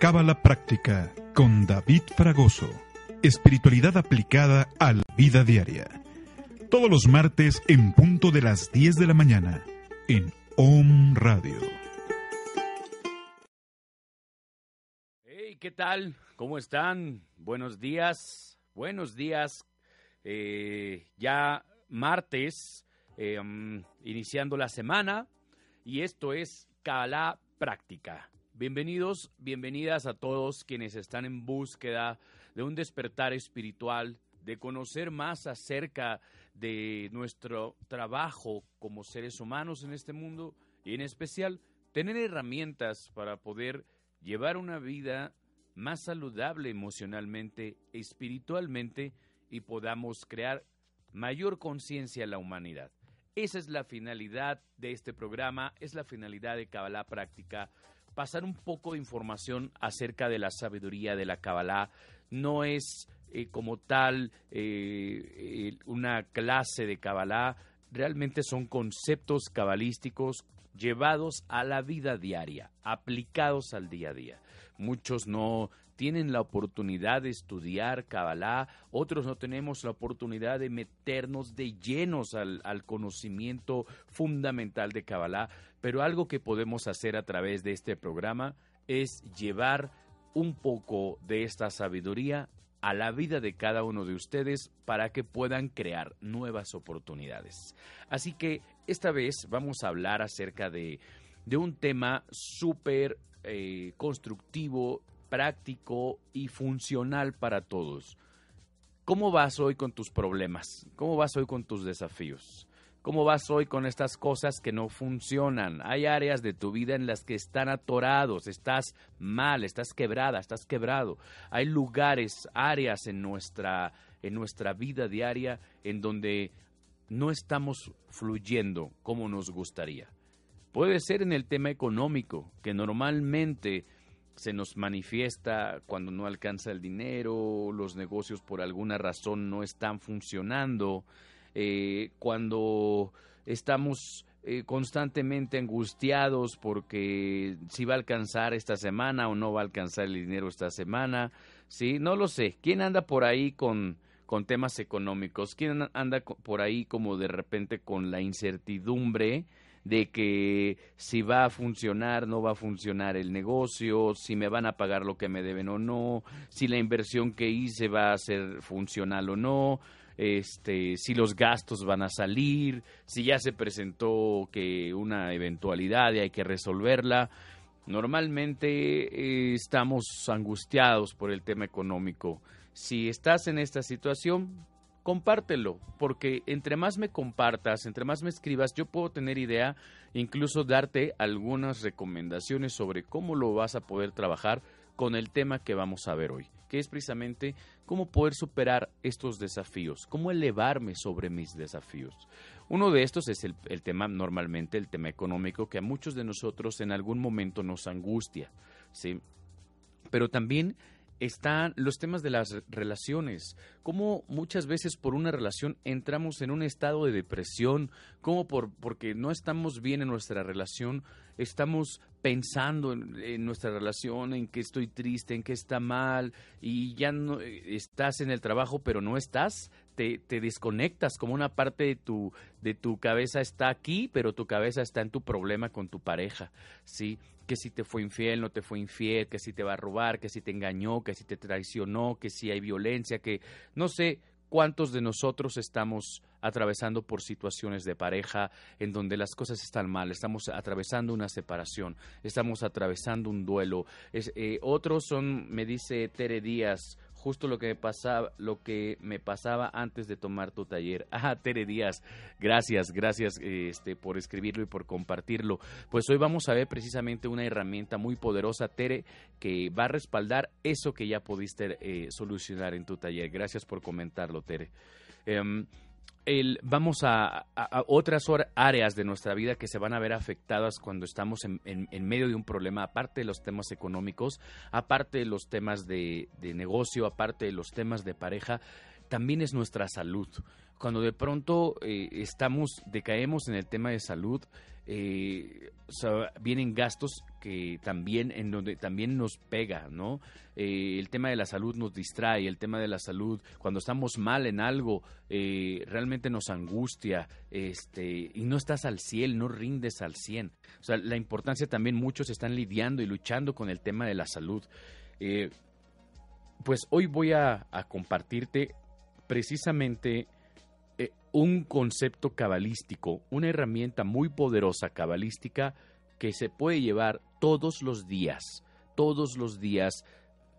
Cábala Práctica con David Fragoso. Espiritualidad aplicada a la vida diaria. Todos los martes en punto de las 10 de la mañana en OM Radio. Hey, ¿qué tal? ¿Cómo están? Buenos días. Buenos días. Eh, ya martes, um, iniciando la semana. Y esto es Cábala Práctica. Bienvenidos, bienvenidas a todos quienes están en búsqueda de un despertar espiritual, de conocer más acerca de nuestro trabajo como seres humanos en este mundo y en especial tener herramientas para poder llevar una vida más saludable emocionalmente, espiritualmente y podamos crear mayor conciencia en la humanidad. Esa es la finalidad de este programa, es la finalidad de Kabbalah Práctica pasar un poco de información acerca de la sabiduría de la Kabbalah. No es eh, como tal eh, una clase de Kabbalah, realmente son conceptos cabalísticos llevados a la vida diaria, aplicados al día a día. Muchos no tienen la oportunidad de estudiar Kabbalah, otros no tenemos la oportunidad de meternos de llenos al, al conocimiento fundamental de Kabbalah, pero algo que podemos hacer a través de este programa es llevar un poco de esta sabiduría a la vida de cada uno de ustedes para que puedan crear nuevas oportunidades. Así que esta vez vamos a hablar acerca de, de un tema súper eh, constructivo práctico y funcional para todos. ¿Cómo vas hoy con tus problemas? ¿Cómo vas hoy con tus desafíos? ¿Cómo vas hoy con estas cosas que no funcionan? Hay áreas de tu vida en las que están atorados, estás mal, estás quebrada, estás quebrado. Hay lugares, áreas en nuestra, en nuestra vida diaria en donde no estamos fluyendo como nos gustaría. Puede ser en el tema económico, que normalmente se nos manifiesta cuando no alcanza el dinero, los negocios por alguna razón no están funcionando, eh, cuando estamos eh, constantemente angustiados porque si va a alcanzar esta semana o no va a alcanzar el dinero esta semana, sí, no lo sé. ¿Quién anda por ahí con con temas económicos? ¿Quién anda por ahí como de repente con la incertidumbre? De que si va a funcionar, no va a funcionar el negocio, si me van a pagar lo que me deben o no, si la inversión que hice va a ser funcional o no, este, si los gastos van a salir, si ya se presentó que una eventualidad y hay que resolverla. Normalmente eh, estamos angustiados por el tema económico. Si estás en esta situación, compártelo, porque entre más me compartas, entre más me escribas, yo puedo tener idea, incluso darte algunas recomendaciones sobre cómo lo vas a poder trabajar con el tema que vamos a ver hoy, que es precisamente cómo poder superar estos desafíos, cómo elevarme sobre mis desafíos. Uno de estos es el, el tema, normalmente el tema económico, que a muchos de nosotros en algún momento nos angustia, ¿sí? Pero también están los temas de las relaciones, cómo muchas veces por una relación entramos en un estado de depresión, cómo por, porque no estamos bien en nuestra relación, estamos pensando en, nuestra relación, en que estoy triste, en que está mal, y ya no estás en el trabajo, pero no estás, te, te, desconectas, como una parte de tu, de tu cabeza está aquí, pero tu cabeza está en tu problema con tu pareja, ¿sí? que si te fue infiel, no te fue infiel, que si te va a robar, que si te engañó, que si te traicionó, que si hay violencia, que no sé cuántos de nosotros estamos atravesando por situaciones de pareja en donde las cosas están mal, estamos atravesando una separación, estamos atravesando un duelo. Eh, otros son, me dice Tere Díaz, justo lo que me pasaba, lo que me pasaba antes de tomar tu taller. Ah, Tere Díaz, gracias, gracias este, por escribirlo y por compartirlo. Pues hoy vamos a ver precisamente una herramienta muy poderosa, Tere, que va a respaldar eso que ya pudiste eh, solucionar en tu taller. Gracias por comentarlo, Tere. Em, vamos a, otras áreas de nuestra vida que se van a ver afectadas cuando estamos en, medio de un problema, aparte de los temas económicos, aparte de los temas de, de negocio, aparte de los temas de pareja, también es nuestra salud. Cuando de pronto eh, estamos, decaemos en el tema de salud, eh, vienen gastos que también en donde también nos pega, ¿no? Eh, el tema de la salud nos distrae, el tema de la salud cuando estamos mal en algo realmente nos angustia, este y no estás al cielo, no rindes al 100. O sea, la importancia también muchos están lidiando y luchando con el tema de la salud. Pues hoy voy a compartirte precisamente eh, un concepto cabalístico, una herramienta muy poderosa cabalística que se puede llevar todos los días, todos los días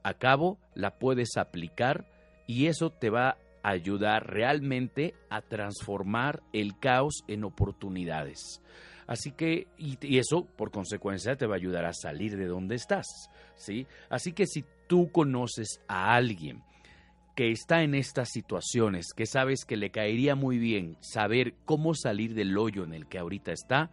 a cabo, la puedes aplicar y eso te va a ayudar realmente a transformar el caos en oportunidades. Así que, y, eso por consecuencia te va a ayudar a salir de donde estás, ¿sí? Así que si tú conoces a alguien que está en estas situaciones, que sabes que le caería muy bien saber cómo salir del hoyo en el que ahorita está,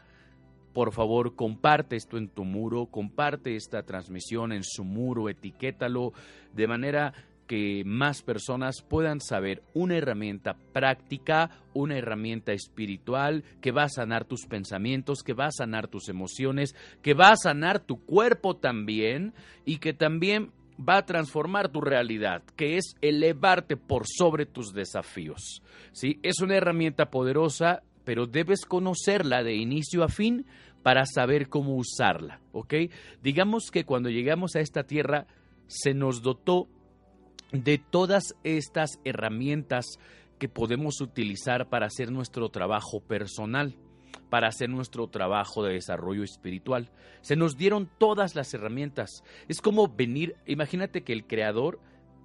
por favor comparte esto en tu muro, comparte esta transmisión en su muro, etiquétalo de manera que más personas puedan saber una herramienta práctica, una herramienta espiritual que va a sanar tus pensamientos, que va a sanar tus emociones, que va a sanar tu cuerpo también y que también va a transformar tu realidad, que es elevarte por sobre tus desafíos. ¿sí? Es una herramienta poderosa, pero debes conocerla de inicio a fin para saber cómo usarla. ¿ok? Digamos que cuando llegamos a esta tierra se nos dotó de todas estas herramientas que podemos utilizar para hacer nuestro trabajo personal para hacer nuestro trabajo de desarrollo espiritual. Se nos dieron todas las herramientas. Es como venir, imagínate que el creador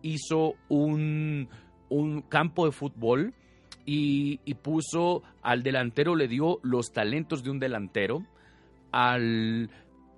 hizo un, un campo de fútbol y, y, puso al delantero, le dio los talentos de un delantero, al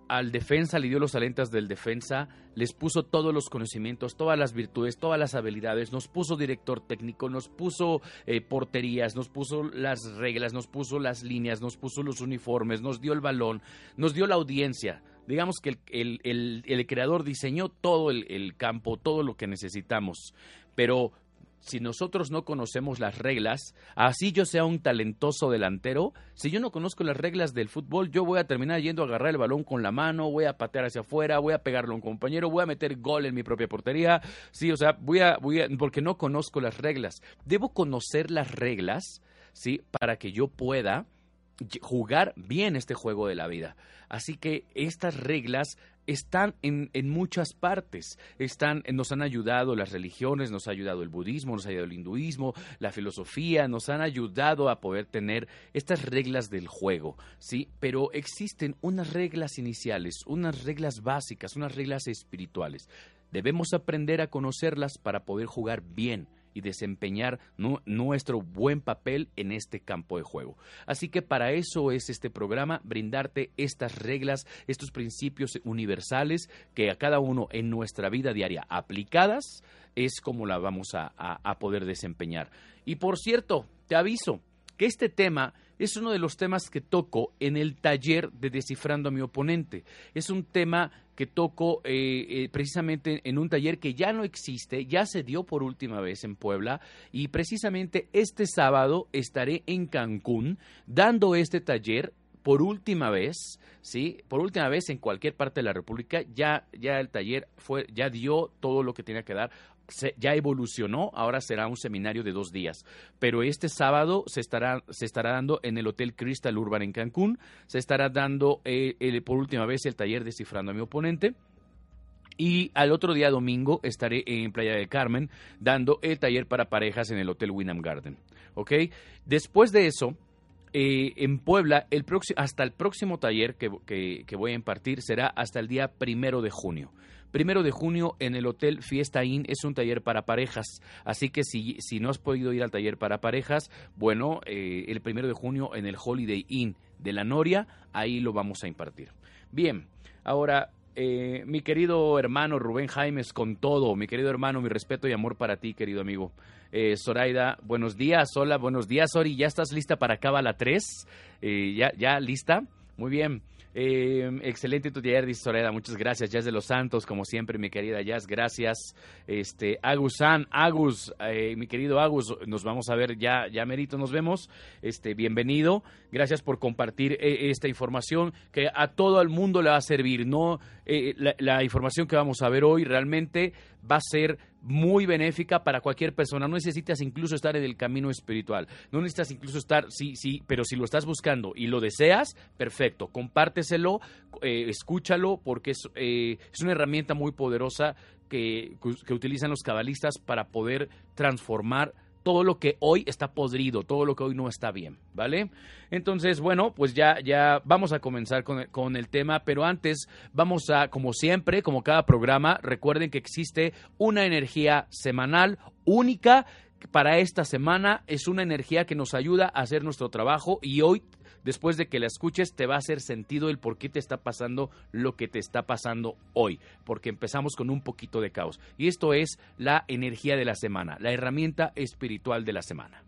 al defensa le dio los talentos del defensa, les puso todos los conocimientos, todas las virtudes, todas las habilidades, nos puso director técnico, nos puso eh, porterías, nos puso las reglas, nos puso las líneas, nos puso los uniformes, nos dio el balón, nos dio la audiencia. Digamos que el, el, creador diseñó todo el campo, todo lo que necesitamos, pero si nosotros no conocemos las reglas, así yo sea un talentoso delantero, si yo no conozco las reglas del fútbol, yo voy a terminar yendo a agarrar el balón con la mano, voy a patear hacia afuera, voy a pegarlo a un compañero, voy a meter gol en mi propia portería, sí, o sea, voy a, voy a, porque no conozco las reglas. Debo conocer las reglas, sí, para que yo pueda jugar bien este juego de la vida. Así que estas reglas están en, en, muchas partes. Están, nos han ayudado las religiones, nos ha ayudado el budismo, nos ha ayudado el hinduismo, la filosofía, nos han ayudado a poder tener estas reglas del juego, ¿sí? Pero existen unas reglas iniciales, unas reglas básicas, unas reglas espirituales. Debemos aprender a conocerlas para poder jugar bien y desempeñar nuestro buen papel en este campo de juego. Así que para eso es este programa, brindarte estas reglas, estos principios universales que a cada uno en nuestra vida diaria aplicadas es como la vamos a, a poder desempeñar. Y por cierto, te aviso que este tema es uno de los temas que toco en el taller de Descifrando a mi oponente. Es un tema que toco eh, eh, precisamente en un taller que ya no existe, ya se dio por última vez en Puebla y precisamente este sábado estaré en Cancún dando este taller por última vez, ¿sí? Por última vez en cualquier parte de la República, ya, ya el taller fue, ya dio todo lo que tenía que dar ya evolucionó, ahora será un seminario de dos días. Pero este sábado se estará, se estará dando en el Hotel Crystal Urban en Cancún, se estará dando eh, por última vez el taller Descifrando a mi oponente. Y al otro día domingo estaré en Playa del Carmen dando el taller para parejas en el Hotel Winham Garden. ¿Ok? Después de eso, eh, en Puebla, hasta el próximo taller que, que, voy a impartir será hasta el día primero de junio. Primero de junio en el Hotel Fiesta Inn es un taller para parejas. Así que si, si no has podido ir al taller para parejas, bueno, eh, el primero de junio en el Holiday Inn de la Noria, ahí lo vamos a impartir. Bien, ahora eh, mi querido hermano Rubén Jaimes, con todo, mi querido hermano, mi respeto y amor para ti, querido amigo. Eh, Zoraida, buenos días, hola, buenos días, Ori, ¿ya estás lista para Cábala 3? Eh, ¿ya, ¿Ya lista? Muy bien. Eh, excelente tu taller, Soreda. Muchas gracias, Jazz de los Santos, como siempre, mi querida Jazz. Gracias. Este, Agusan, Agus, eh, mi querido Agus, nos vamos a ver ya, ya merito, nos vemos. Este, bienvenido. Gracias por compartir eh, esta información que a todo el mundo le va a servir. No, eh, la, información que vamos a ver hoy realmente va a ser muy benéfica para cualquier persona. No necesitas incluso estar en el camino espiritual. No necesitas incluso estar, sí, sí, pero si lo estás buscando y lo deseas, perfecto. Compárteselo, eh, escúchalo, porque es, eh, es una herramienta muy poderosa que utilizan los cabalistas para poder transformar todo lo que hoy está podrido, todo lo que hoy no está bien, ¿vale? Entonces, bueno, pues ya, ya vamos a comenzar con con el tema, pero antes vamos a, como siempre, como cada programa, recuerden que existe una energía semanal única para esta semana, es una energía que nos ayuda a hacer nuestro trabajo y hoy después de que la escuches, te va a hacer sentido el por qué te está pasando lo que te está pasando hoy, porque empezamos con un poquito de caos. Y esto es la energía de la semana, la herramienta espiritual de la semana.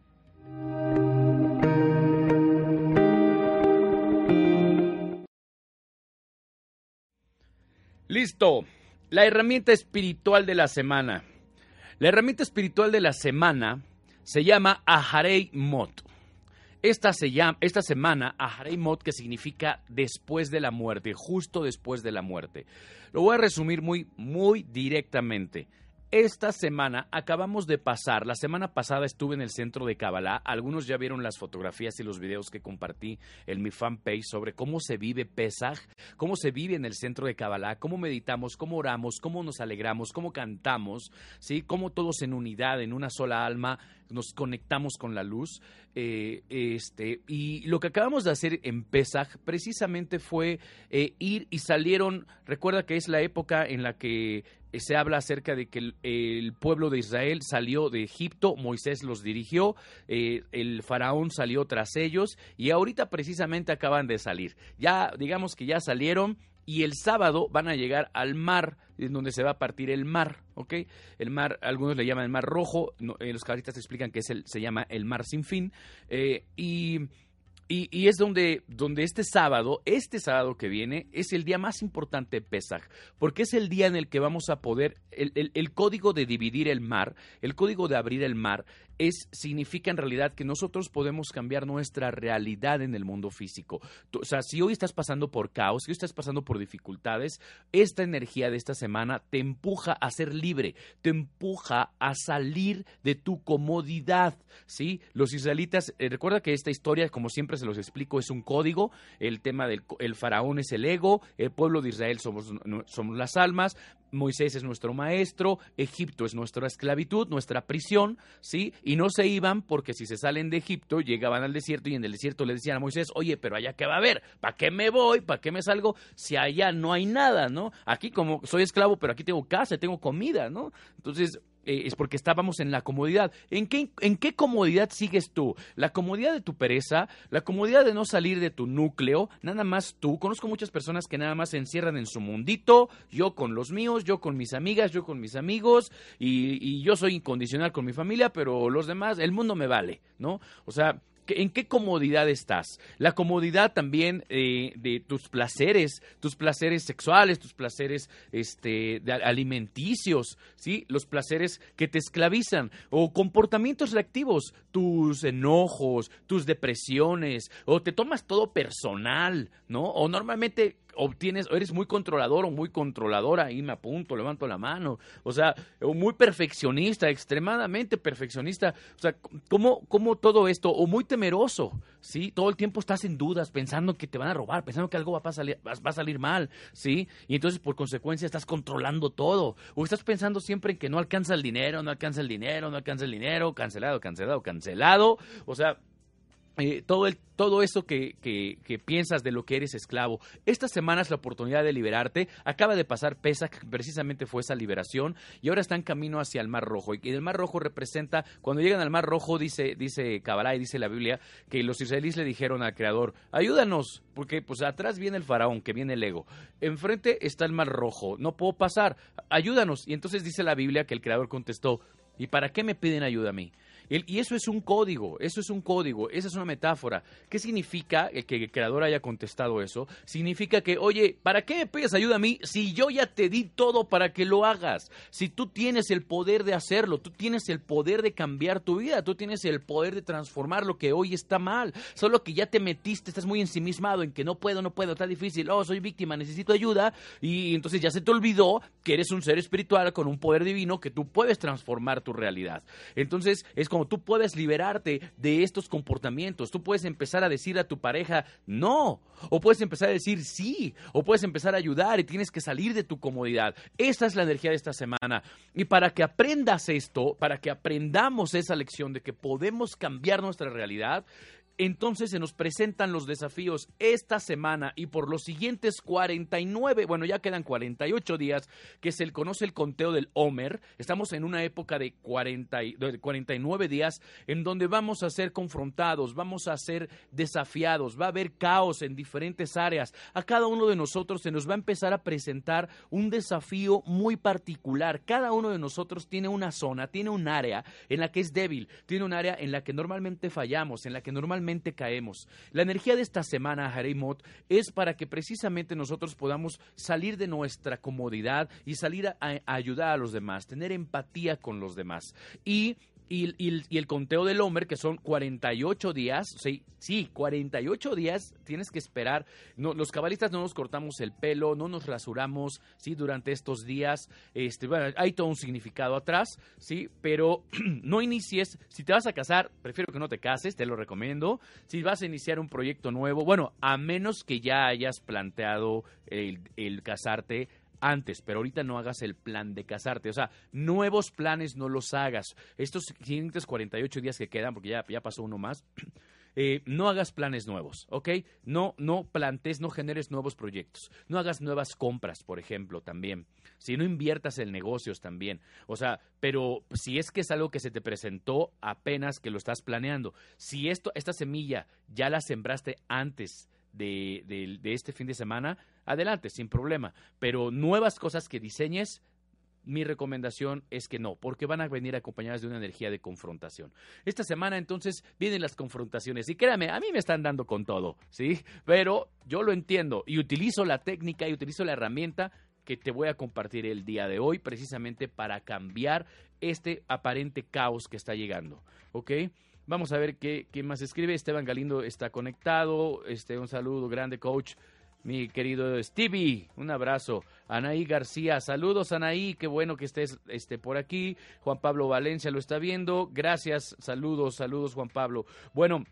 Listo, la herramienta espiritual de la semana. La herramienta espiritual de la semana se llama Aharei Mot. Esta, se llama, esta semana, Aharei Mot, que significa después de la muerte, justo después de la muerte. Lo voy a resumir muy, muy directamente. Esta semana acabamos de pasar, la semana pasada estuve en el centro de Kabbalah, algunos ya vieron las fotografías y los videos que compartí en mi fanpage sobre cómo se vive Pesach, cómo se vive en el centro de Kabbalah, cómo meditamos, cómo oramos, cómo nos alegramos, cómo cantamos, ¿sí? cómo todos en unidad, en una sola alma, nos conectamos con la luz. Eh, este, y lo que acabamos de hacer en Pesach precisamente fue eh, ir y salieron, recuerda que es la época en la que se habla acerca de que el, pueblo de Israel salió de Egipto, Moisés los dirigió, eh, el faraón salió tras ellos y ahorita precisamente acaban de salir. Ya digamos que ya salieron y el sábado van a llegar al mar, en donde se va a partir el mar, ¿ok? El mar, algunos le llaman el mar rojo, eh, los cabalistas explican que es el, se llama el mar sin fin, eh, y... Y, y, es donde, donde este sábado, este sábado que viene, es el día más importante de Pesach, porque es el día en el que vamos a poder, el, el, el, código de dividir el mar, el código de abrir el mar, es, significa en realidad que nosotros podemos cambiar nuestra realidad en el mundo físico. O sea, si hoy estás pasando por caos, si hoy estás pasando por dificultades, esta energía de esta semana te empuja a ser libre, te empuja a salir de tu comodidad, ¿sí? Los israelitas, eh, recuerda que esta historia, como siempre se los explico, es un código, el tema del el faraón es el ego, el pueblo de Israel somos, somos las almas, Moisés es nuestro maestro, Egipto es nuestra esclavitud, nuestra prisión, ¿sí? No se iban porque si se salen de Egipto llegaban al desierto y en el desierto le decían a Moisés, oye, pero allá qué va a haber, ¿para qué me voy? ¿Para qué me salgo? Si allá no hay nada, ¿no? Aquí como soy esclavo, pero aquí tengo casa, tengo comida, ¿no? Entonces, eh, es porque estábamos en la comodidad. ¿En qué, ¿En qué comodidad sigues tú? ¿La comodidad de tu pereza? ¿La comodidad de no salir de tu núcleo? Nada más tú. Conozco muchas personas que nada más se encierran en su mundito, yo con los míos, yo con mis amigas, yo con mis amigos, y, y yo soy incondicional con mi familia, pero los demás, el mundo me vale, ¿no? O sea, ¿En qué comodidad estás? La comodidad también eh, de tus placeres, tus placeres sexuales, tus placeres este, alimenticios, ¿sí? Los placeres que te esclavizan o comportamientos reactivos, tus enojos, tus depresiones, o te tomas todo personal, ¿no? O normalmente obtienes, o eres muy controlador o muy controladora, ahí me apunto, levanto la mano, o sea, muy perfeccionista, extremadamente perfeccionista, o sea, ¿cómo, cómo todo esto, o muy temeroso, ¿sí? Todo el tiempo estás en dudas, pensando que te van a robar, pensando que algo va a salir, va a salir mal, ¿sí? Y entonces por consecuencia estás controlando todo, o estás pensando siempre en que no alcanza el dinero, no alcanza el dinero, no alcanza el dinero, cancelado, cancelado, cancelado, o sea, eh, todo, el, todo eso que, que, piensas de lo que eres esclavo. Esta semana es la oportunidad de liberarte. Acaba de pasar Pesach, precisamente fue esa liberación, y ahora está en camino hacia el Mar Rojo. Y el Mar Rojo representa, cuando llegan al Mar Rojo, dice, dice Kabbalah y dice la Biblia, que los israelíes le dijeron al Creador, ayúdanos, porque pues atrás viene el faraón, que viene el ego. Enfrente está el Mar Rojo, no puedo pasar, ayúdanos. Y entonces dice la Biblia que el Creador contestó, ¿y para qué me piden ayuda a mí? Y eso es un código, eso es un código, esa es una metáfora. ¿Qué significa que el creador haya contestado eso? Significa que, oye, ¿para qué me pides ayuda a mí si yo ya te di todo para que lo hagas? Si tú tienes el poder de hacerlo, tú tienes el poder de cambiar tu vida, tú tienes el poder de transformar lo que hoy está mal, solo que ya te metiste, estás muy ensimismado en que no puedo, no puedo, está difícil, oh, soy víctima, necesito ayuda, y entonces ya se te olvidó que eres un ser espiritual con un poder divino que tú puedes transformar tu realidad. Entonces es como tú puedes liberarte de estos comportamientos. Tú puedes empezar a decir a tu pareja no, o puedes empezar a decir sí, o puedes empezar a ayudar y tienes que salir de tu comodidad. Esta es la energía de esta semana. Y para que aprendas esto, para que aprendamos esa lección de que podemos cambiar nuestra realidad, entonces se nos presentan los desafíos esta semana y por los siguientes 49, bueno, ya quedan 48 días, que se conoce el conteo del Homer. Estamos en una época de, 40, de 49 días en donde vamos a ser confrontados, vamos a ser desafiados, va a haber caos en diferentes áreas. A cada uno de nosotros se nos va a empezar a presentar un desafío muy particular. Cada uno de nosotros tiene una zona, tiene un área en la que es débil, tiene un área en la que normalmente fallamos, en la que normalmente caemos. La energía de esta semana, Haremot, es para que precisamente nosotros podamos salir de nuestra comodidad y salir a, a ayudar a los demás, tener empatía con los demás. Y y, el conteo del Homer, que son 48 días, sí, sí, 48 días tienes que esperar. No, los cabalistas no nos cortamos el pelo, no nos rasuramos, sí, durante estos días. Este, bueno, hay todo un significado atrás, sí, pero no inicies. Si te vas a casar, prefiero que no te cases, te lo recomiendo. Si vas a iniciar un proyecto nuevo, bueno, a menos que ya hayas planteado el casarte antes, pero ahorita no hagas el plan de casarte. O sea, nuevos planes no los hagas. Estos siguientes 48 días que quedan, porque ya, ya pasó uno más, eh, no hagas planes nuevos, ¿ok? No, no plantes, no generes nuevos proyectos. No hagas nuevas compras, por ejemplo, también. Si no inviertas en negocios también. O sea, pero si es que es algo que se te presentó apenas que lo estás planeando, si esto, esta semilla ya la sembraste antes de, de, este fin de semana, adelante, sin problema. Pero nuevas cosas que diseñes, mi recomendación es que no, porque van a venir acompañadas de una energía de confrontación. Esta semana entonces vienen las confrontaciones y créame, a mí me están dando con todo, ¿sí? Pero yo lo entiendo y utilizo la técnica y utilizo la herramienta que te voy a compartir el día de hoy precisamente para cambiar este aparente caos que está llegando, ¿ok? Vamos a ver qué, más escribe. Esteban Galindo está conectado. Este, un saludo grande, coach. Mi querido Stevie, un abrazo. Anaí García, saludos Anaí, qué bueno que estés este, por aquí. Juan Pablo Valencia lo está viendo. Gracias, saludos, saludos Juan Pablo. Bueno,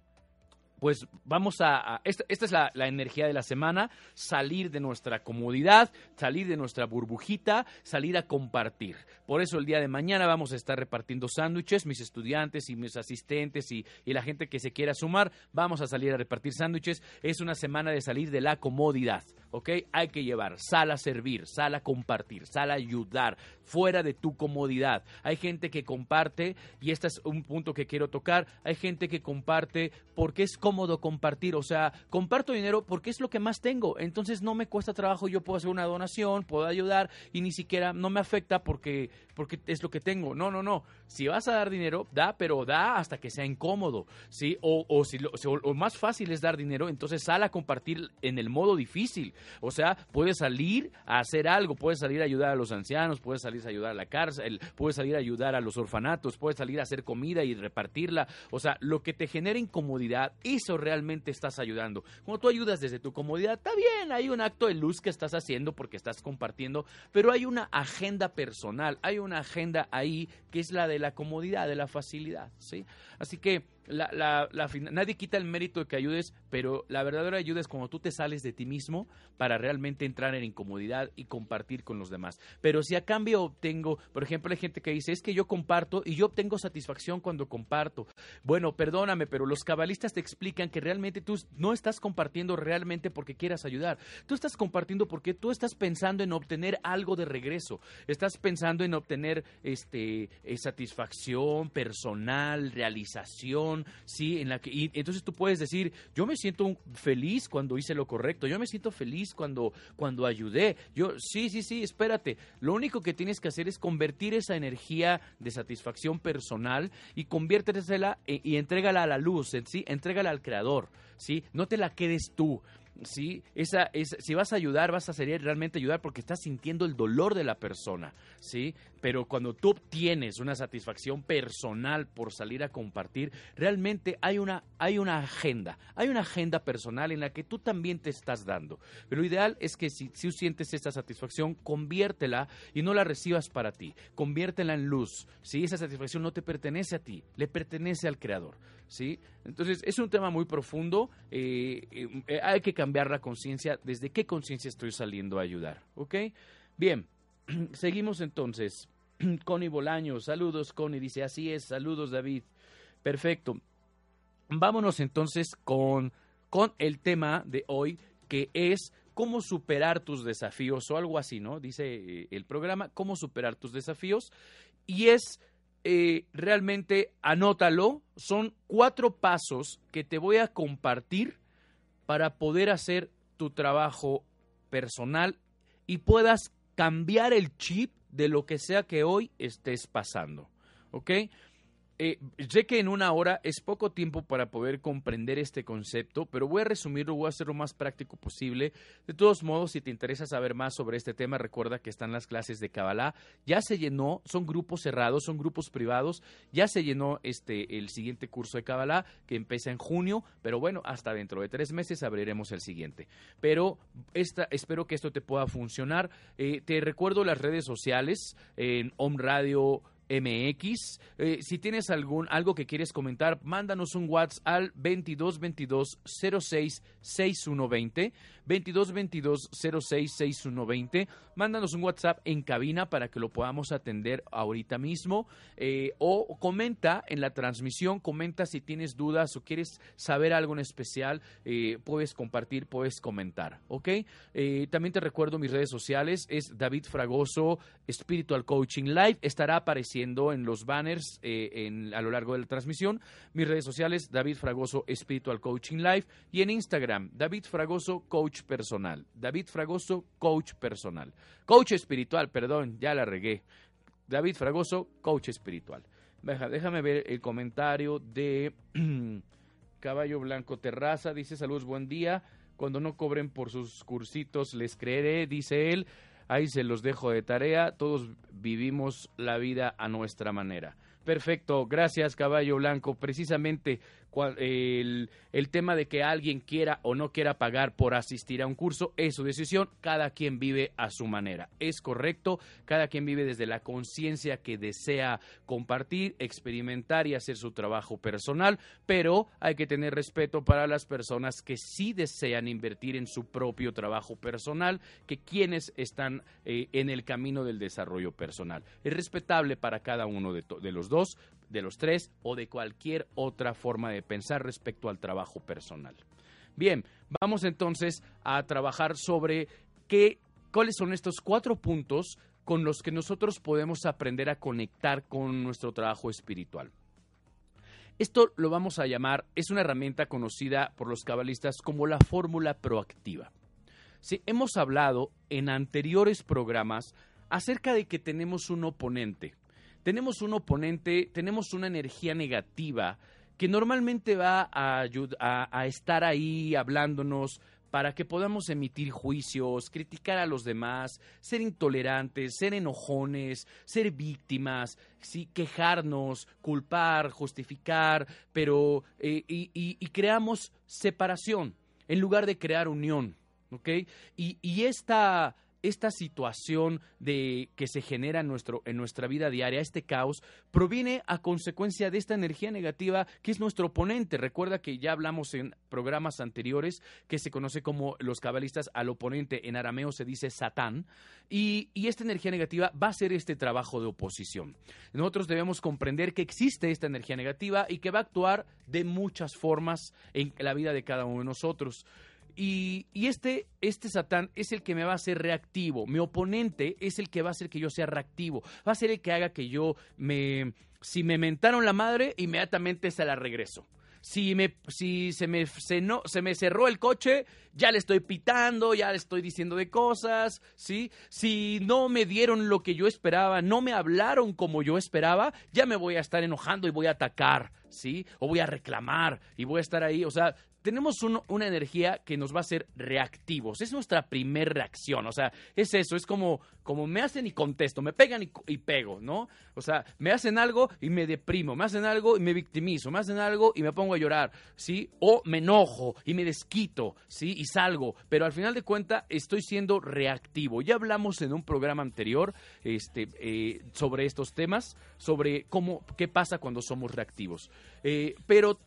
pues vamos a, esta, es la, energía de la semana, salir de nuestra comodidad, salir de nuestra burbujita, salir a compartir. Por eso el día de mañana vamos a estar repartiendo sándwiches, mis estudiantes y mis asistentes y, y la gente que se quiera sumar, vamos a salir a repartir sándwiches. Es una semana de salir de la comodidad. ¿ok? Hay que llevar, sal a servir, sal a compartir, sal a ayudar, fuera de tu comodidad. Hay gente que comparte, y este es un punto que quiero tocar, hay gente que comparte porque es cómodo compartir, o sea, comparto dinero porque es lo que más tengo, entonces no me cuesta trabajo, yo puedo hacer una donación, puedo ayudar y ni siquiera no me afecta porque, porque es lo que tengo. No, no, no. Si vas a dar dinero, da, pero da hasta que sea incómodo, ¿sí? O, o si lo, más fácil es dar dinero, entonces sal a compartir en el modo difícil. O sea, puedes salir a hacer algo, puedes salir a ayudar a los ancianos, puedes salir a ayudar a la cárcel, puedes salir a ayudar a los orfanatos, puedes salir a hacer comida y repartirla. O sea, lo que te genera incomodidad, eso realmente estás ayudando. Cuando tú ayudas desde tu comodidad, está bien, hay un acto de luz que estás haciendo porque estás compartiendo, pero hay una agenda personal, hay una agenda ahí que es la de la comodidad, de la facilidad, ¿sí? Así que la, la, nadie quita el mérito de que ayudes, pero la verdadera ayuda es cuando tú te sales de ti mismo para realmente entrar en incomodidad y compartir con los demás. Pero si a cambio obtengo, por ejemplo, hay gente que dice, es que yo comparto y yo obtengo satisfacción cuando comparto. Bueno, perdóname, pero los cabalistas te explican que realmente tú no estás compartiendo realmente porque quieras ayudar. Tú estás compartiendo porque tú estás pensando en obtener algo de regreso. Estás pensando en obtener este, eh, satisfacción personal, realización ¿sí? En la que, y entonces tú puedes decir, yo me siento feliz cuando hice lo correcto, yo me siento feliz cuando, cuando ayudé, yo, sí, sí, sí, espérate, lo único que tienes que hacer es convertir esa energía de satisfacción personal y conviértesela y, y entrégala a la luz, ¿sí? Entrégala al creador, ¿sí? No te la quedes tú. ¿Sí? Esa, es, si vas a ayudar, vas a ser realmente ayudar porque estás sintiendo el dolor de la persona, ¿sí? Pero cuando tú obtienes una satisfacción personal por salir a compartir, realmente hay una, hay una agenda, hay una agenda personal en la que tú también te estás dando. Pero lo ideal es que si, si sientes esta satisfacción, conviértela y no la recibas para ti, conviértela en luz, ¿sí? Esa satisfacción no te pertenece a ti, le pertenece al Creador, ¿sí? Entonces, es un tema muy profundo, eh, eh, hay que cambiar la conciencia, desde qué conciencia estoy saliendo a ayudar, ¿ok? Bien, seguimos entonces. Connie Bolaño, saludos Connie, dice, así es, saludos David. Perfecto. Vámonos entonces con, con el tema de hoy, que es cómo superar tus desafíos o algo así, ¿no? Dice eh, el programa, cómo superar tus desafíos. Y es eh, realmente, anótalo, son cuatro pasos que te voy a compartir para poder hacer tu trabajo personal y puedas cambiar el chip de lo que sea que hoy estés pasando. ¿Ok? Eh, sé que en una hora es poco tiempo para poder comprender este concepto, pero voy a resumirlo, voy a hacer lo más práctico posible. De todos modos, si te interesa saber más sobre este tema, recuerda que están las clases de Kabbalah. Ya se llenó, son grupos cerrados, son grupos privados. Ya se llenó este el siguiente curso de Kabbalah que empieza en junio, pero bueno, hasta dentro de tres meses abriremos el siguiente. Pero esta, espero que esto te pueda funcionar. Eh, te recuerdo las redes sociales en Home Radio MX. Eh, si tienes algún algo que quieres comentar, mándanos un WhatsApp al 2222 06 6120 2222 06 6120. Mándanos un WhatsApp en cabina para que lo podamos atender ahorita mismo eh, o comenta en la transmisión, comenta si tienes dudas o quieres saber algo en especial, eh, puedes compartir, puedes comentar, ¿ok? también te recuerdo mis redes sociales, es David Fragoso Spiritual Coaching Live, estará apareciendo en los banners eh, a lo largo de la transmisión. Mis redes sociales, David Fragoso Espiritual Coaching Live y en Instagram, David Fragoso Coach Personal. David Fragoso Coach Personal. Coach Espiritual, perdón, ya la regué. David Fragoso Coach Espiritual. déjame ver el comentario de Caballo Blanco Terraza. Dice saludos, buen día. Cuando no cobren por sus cursitos les creeré, dice él. Ahí se los dejo de tarea. Todos vivimos la vida a nuestra manera. Perfecto, gracias Caballo Blanco. Precisamente el, tema de que alguien quiera o no quiera pagar por asistir a un curso es su decisión, cada quien vive a su manera. Es correcto, cada quien vive desde la conciencia que desea compartir, experimentar y hacer su trabajo personal, pero hay que tener respeto para las personas que sí desean invertir en su propio trabajo personal, que quienes están eh, en el camino del desarrollo personal. Es respetable para cada uno de los dos, de los tres o de cualquier otra forma de pensar respecto al trabajo personal. Bien, vamos entonces a trabajar sobre qué, cuáles son estos cuatro puntos con los que nosotros podemos aprender a conectar con nuestro trabajo espiritual. Esto lo vamos a llamar, es una herramienta conocida por los cabalistas como la fórmula proactiva. Sí, hemos hablado en anteriores programas acerca de que tenemos un oponente, tenemos un oponente, tenemos una energía negativa que normalmente va a, a, estar ahí hablándonos para que podamos emitir juicios, criticar a los demás, ser intolerantes, ser enojones, ser víctimas, ¿sí? quejarnos, culpar, justificar, pero eh, y, y, creamos separación en lugar de crear unión, ¿ok? Y, y esta esta situación de que se genera en, nuestro, en nuestra vida diaria, este caos, proviene a consecuencia de esta energía negativa que es nuestro oponente. Recuerda que ya hablamos en programas anteriores que se conoce como los cabalistas al oponente, en arameo se dice Satán, y, y esta energía negativa va a ser este trabajo de oposición. Nosotros debemos comprender que existe esta energía negativa y que va a actuar de muchas formas en la vida de cada uno de nosotros. Y, este, este Satán es el que me va a hacer reactivo. Mi oponente es el que va a hacer que yo sea reactivo. Va a ser el que haga que yo me... Si me mentaron la madre, inmediatamente se la regreso. Si, me, si se, me, se, no, se me cerró el coche, ya le estoy pitando, ya le estoy diciendo de cosas, ¿sí? Si no me dieron lo que yo esperaba, no me hablaron como yo esperaba, ya me voy a estar enojando y voy a atacar, ¿sí? O voy a reclamar y voy a estar ahí, o sea, tenemos una energía que nos va a hacer reactivos. Es nuestra primer reacción. O sea, es eso. Es como, como me hacen y contesto, me pegan y, pego, ¿no? O sea, me hacen algo y me deprimo, me hacen algo y me victimizo, me hacen algo y me pongo a llorar, ¿sí? O me enojo y me desquito, ¿sí? Y salgo. Pero al final de cuentas estoy siendo reactivo. Ya hablamos en un programa anterior este, eh, sobre estos temas, sobre cómo, qué pasa cuando somos reactivos. Eh, pero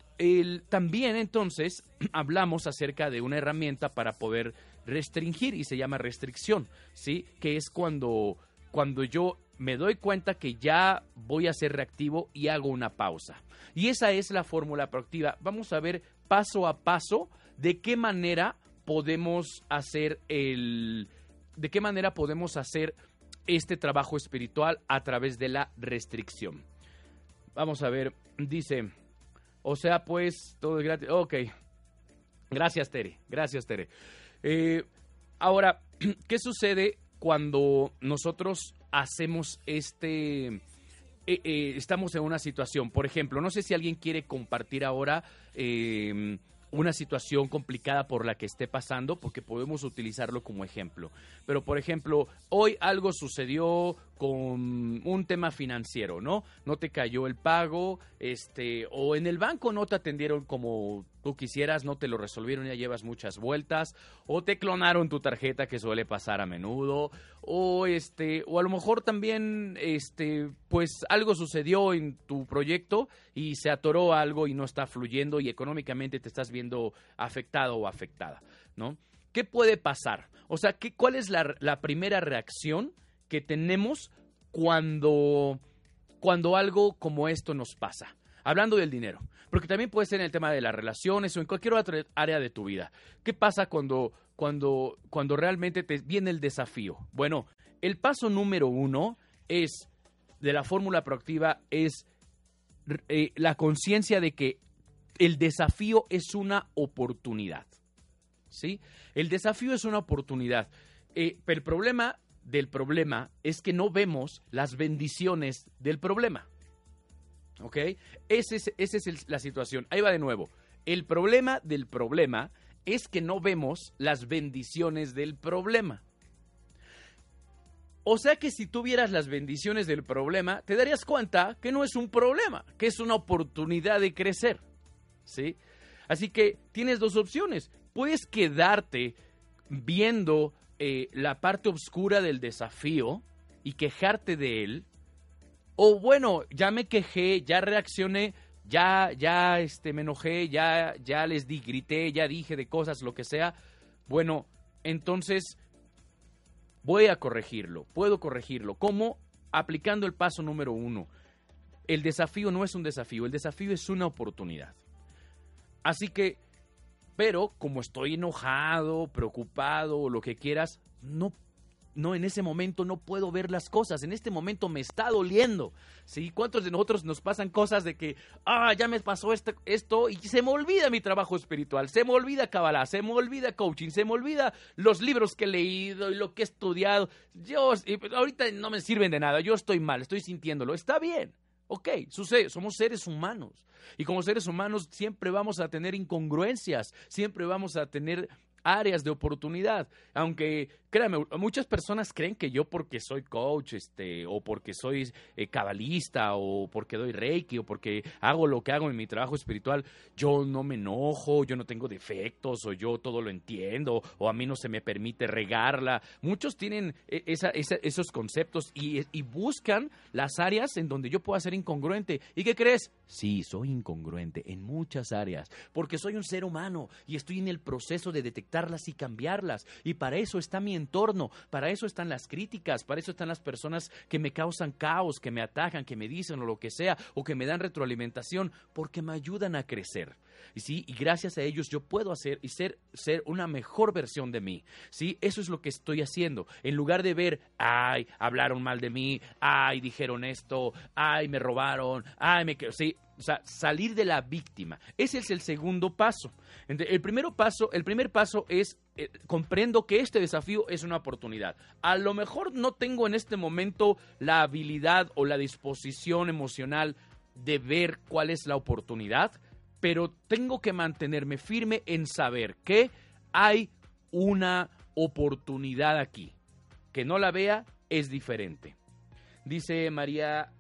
también entonces hablamos acerca de una herramienta para poder restringir y se llama restricción, ¿sí? Que es cuando, cuando yo me doy cuenta que ya voy a ser reactivo y hago una pausa. Y esa es la fórmula proactiva. Vamos a ver paso a paso de qué manera podemos hacer el de qué manera podemos hacer este trabajo espiritual a través de la restricción. Vamos a ver, dice o sea, pues, todo es gratis. Ok. Gracias, Tere. Gracias, Tere. Eh, ahora, ¿qué sucede cuando nosotros hacemos este... Eh, eh, estamos en una situación, por ejemplo, no sé si alguien quiere compartir ahora una situación complicada por la que esté pasando, porque podemos utilizarlo como ejemplo. Pero, por ejemplo, hoy algo sucedió con un tema financiero, ¿no? No te cayó el pago, este, o en el banco no te atendieron como tú quisieras, no te lo resolvieron, ya llevas muchas vueltas, o te clonaron tu tarjeta, que suele pasar a menudo, o este, o a lo mejor también, este, pues algo sucedió en tu proyecto y se atoró algo y no está fluyendo y económicamente te estás viendo afectado o afectada, ¿no? ¿Qué puede pasar? O sea, ¿qué, ¿cuál es la, primera reacción que tenemos cuando, cuando algo como esto nos pasa. Hablando del dinero, porque también puede ser en el tema de las relaciones o en cualquier otra área de tu vida. ¿Qué pasa cuando, cuando, cuando realmente te viene el desafío? Bueno, el paso número uno es de la fórmula proactiva es eh, la conciencia de que el desafío es una oportunidad. ¿Sí? El desafío es una oportunidad. Eh, pero el problema del problema es que no vemos las bendiciones del problema. ¿Ok? Esa es, esa es la situación. Ahí va de nuevo. El problema del problema es que no vemos las bendiciones del problema. O sea que si tuvieras las bendiciones del problema, te darías cuenta que no es un problema, que es una oportunidad de crecer. ¿Sí? Así que tienes dos opciones. Puedes quedarte viendo eh, la parte oscura del desafío y quejarte de él, o bueno, ya me quejé, ya reaccioné, ya, ya este, me enojé, ya, ya les di, grité, ya dije de cosas, lo que sea, bueno, entonces voy a corregirlo, puedo corregirlo. ¿Cómo? Aplicando el paso número uno. El desafío no es un desafío, el desafío es una oportunidad. Así que pero como estoy enojado, preocupado o lo que quieras, no no, en ese momento no puedo ver las cosas, en este momento me está doliendo, ¿sí? ¿Cuántos de nosotros nos pasan cosas de que, ah, ya me pasó esto, esto y se me olvida mi trabajo espiritual, se me olvida Kabbalah, se me olvida coaching, se me olvida los libros que he leído y lo que he estudiado, yo, ahorita no me sirven de nada, yo estoy mal, estoy sintiéndolo, está bien, Ok, sucede, somos seres humanos. Y como seres humanos siempre vamos a tener incongruencias, siempre vamos a tener áreas de oportunidad. Aunque, créame, muchas personas creen que yo porque soy coach, este, o porque soy eh, cabalista, o porque doy reiki, o porque hago lo que hago en mi trabajo espiritual, yo no me enojo, yo no tengo defectos, o yo todo lo entiendo, o a mí no se me permite regarla. Muchos tienen e, esos conceptos y buscan las áreas en donde yo pueda ser incongruente. ¿Y qué crees? Sí, soy incongruente en muchas áreas, porque soy un ser humano y estoy en el proceso de detectar y cambiarlas. Y para eso está mi entorno, para eso están las críticas, para eso están las personas que me causan caos, que me atacan, que me dicen o lo que sea, o que me dan retroalimentación, porque me ayudan a crecer. Y sí, y gracias a ellos yo puedo hacer y ser, ser una mejor versión de mí, sí, eso es lo que estoy haciendo, en lugar de ver, ay, hablaron mal de mí, ay, dijeron esto, ay, me robaron, ay, me, sí, o sea, salir de la víctima. Ese es el segundo paso. El, primero paso, el primer paso es eh, comprendo que este desafío es una oportunidad. A lo mejor no tengo en este momento la habilidad o la disposición emocional de ver cuál es la oportunidad, pero tengo que mantenerme firme en saber que hay una oportunidad aquí. Que no la vea es diferente. Dice María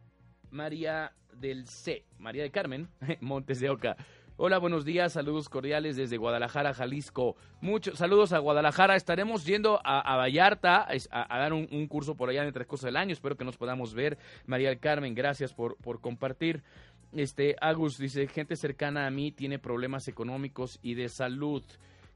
María del C, María de Carmen, Montes de Oca. Hola, buenos días, saludos cordiales desde Guadalajara, Jalisco. Muchos saludos a Guadalajara. Estaremos yendo a, Vallarta a, dar un, curso por allá en el Cosas del año. Espero que nos podamos ver. María del Carmen, gracias por, por compartir. Este, Agus dice, gente cercana a mí tiene problemas económicos y de salud.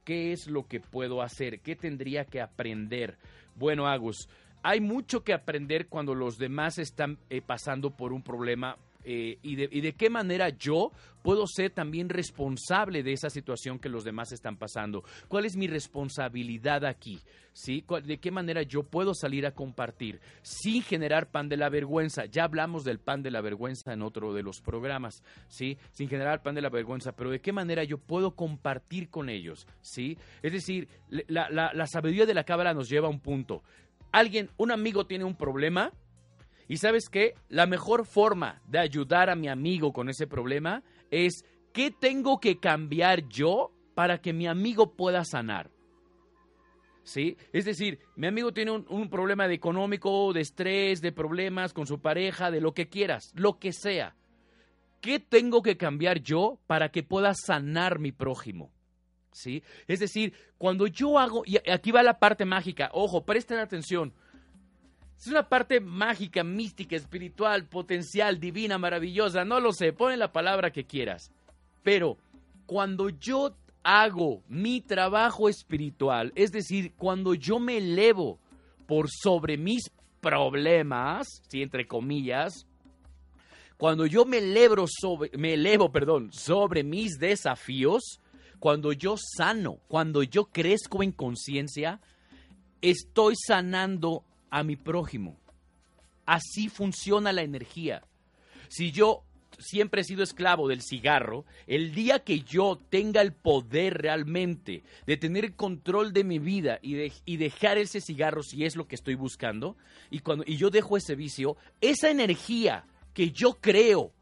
¿Qué es lo que puedo hacer? ¿Qué tendría que aprender? Bueno, Agus, hay mucho que aprender cuando los demás están eh, pasando por un problema eh, y, de, qué manera yo puedo ser también responsable de esa situación que los demás están pasando. ¿Cuál es mi responsabilidad aquí? ¿Sí? ¿De qué manera yo puedo salir a compartir sin generar pan de la vergüenza? Ya hablamos del pan de la vergüenza en otro de los programas, ¿sí? Sin generar pan de la vergüenza, pero ¿de qué manera yo puedo compartir con ellos? ¿Sí? Es decir, la, la, la sabiduría de la cábala nos lleva a un punto. Alguien, un amigo tiene un problema, y sabes qué? La mejor forma de ayudar a mi amigo con ese problema es qué tengo que cambiar yo para que mi amigo pueda sanar. ¿Sí? Es decir, mi amigo tiene un, problema de económico, de estrés, de problemas con su pareja, de lo que quieras, lo que sea. ¿Qué tengo que cambiar yo para que pueda sanar mi prójimo? ¿Sí? Es decir, cuando yo hago, y aquí va la parte mágica, ojo, presten atención, es una parte mágica, mística, espiritual, potencial, divina, maravillosa, no lo sé, pon la palabra que quieras. Pero cuando yo hago mi trabajo espiritual, es decir, cuando yo me elevo por sobre mis problemas, si entre comillas, cuando yo me elevo sobre, me elevo, perdón, sobre mis desafíos, cuando yo sano, cuando yo crezco en conciencia, estoy sanando a mi prójimo. Así funciona la energía. Si yo siempre he sido esclavo del cigarro, el día que yo tenga el poder realmente de tener control de mi vida y, de, y dejar ese cigarro si es lo que estoy buscando, y, cuando, y yo dejo ese vicio, esa energía que yo creo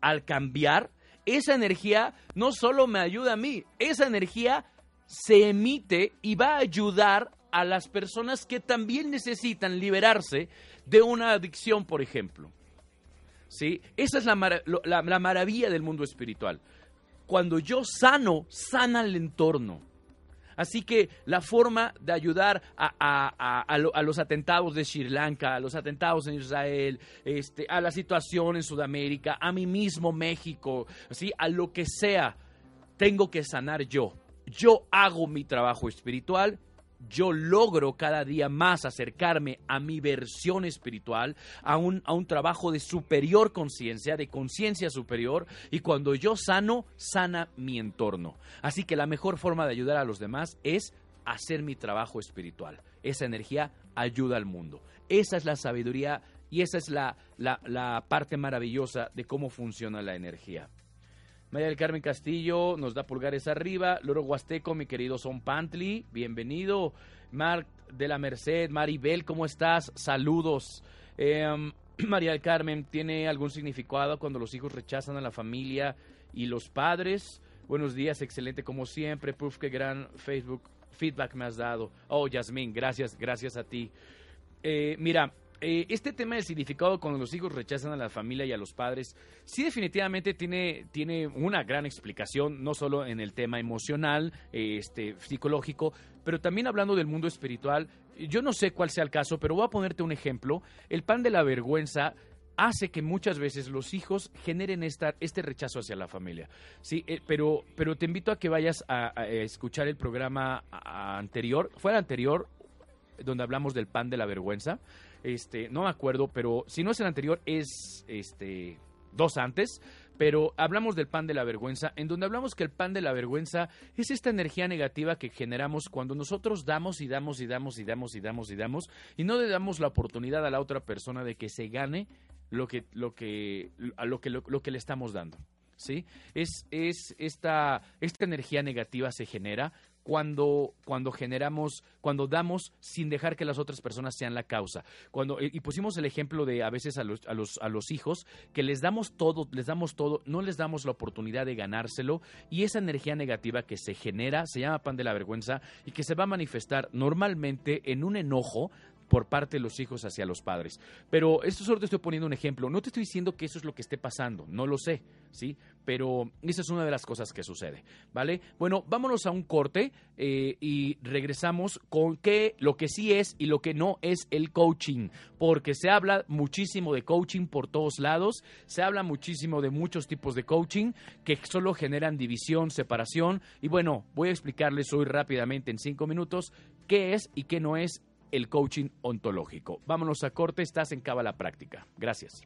al cambiar, esa energía no solo me ayuda a mí, esa energía se emite y va a ayudar a las personas que también necesitan liberarse de una adicción, por ejemplo. ¿Sí? Esa es la, maravilla del mundo espiritual. Cuando yo sano, sana el entorno. Así que la forma de ayudar a, los atentados de Sri Lanka, a los atentados en Israel, este, a la situación en Sudamérica, a mí mismo México, ¿sí? a lo que sea, tengo que sanar yo. Yo hago mi trabajo espiritual yo logro cada día más acercarme a mi versión espiritual, a un, a un trabajo de superior conciencia, de conciencia superior, y cuando yo sano, sana mi entorno. Así que la mejor forma de ayudar a los demás es hacer mi trabajo espiritual. Esa energía ayuda al mundo. Esa es la sabiduría y esa es la, la, la parte maravillosa de cómo funciona la energía. María del Carmen Castillo nos da pulgares arriba. Loro Huasteco, mi querido Son Pantli, bienvenido. Marc de la Merced, Maribel, ¿cómo estás? Saludos. Em, María del Carmen, ¿tiene algún significado cuando los hijos rechazan a la familia y los padres? Buenos días, excelente como siempre. Puf, qué gran Facebook feedback me has dado. Oh, Yasmín, gracias, gracias a ti. Eh, mira, eh, este tema del significado cuando los hijos rechazan a la familia y a los padres, sí definitivamente tiene, tiene una gran explicación, no solo en el tema emocional, este, psicológico, pero también hablando del mundo espiritual. Yo no sé cuál sea el caso, pero voy a ponerte un ejemplo. El pan de la vergüenza hace que muchas veces los hijos generen esta, este rechazo hacia la familia. Sí, eh, pero, pero te invito a que vayas a, escuchar el programa anterior, fue el anterior, donde hablamos del pan de la vergüenza. Este, no me acuerdo, pero si no es el anterior, es este dos antes, pero hablamos del pan de la vergüenza, en donde hablamos que el pan de la vergüenza es esta energía negativa que generamos cuando nosotros damos y damos y damos y damos y damos y damos y no le damos la oportunidad a la otra persona de que se gane lo que, lo que, lo que, lo, que le estamos dando. ¿Sí? Es, es esta, esta energía negativa se genera cuando, cuando generamos, cuando damos sin dejar que las otras personas sean la causa. Cuando, y pusimos el ejemplo de a veces a los, a los, a los hijos, que les damos todo, les damos todo, no les damos la oportunidad de ganárselo, y esa energía negativa que se genera se llama pan de la vergüenza y que se va a manifestar normalmente en un enojo por parte de los hijos hacia los padres. Pero esto solo te estoy poniendo un ejemplo. No te estoy diciendo que eso es lo que esté pasando, no lo sé, ¿sí? Pero esa es una de las cosas que sucede, ¿vale? Bueno, vámonos a un corte eh, y regresamos con qué, lo que sí es y lo que no es el coaching, porque se habla muchísimo de coaching por todos lados, se habla muchísimo de muchos tipos de coaching que solo generan división, separación, y bueno, voy a explicarles hoy rápidamente en cinco minutos qué es y qué no es el coaching ontológico. Vámonos a corte, estás en Cábala Práctica. Gracias.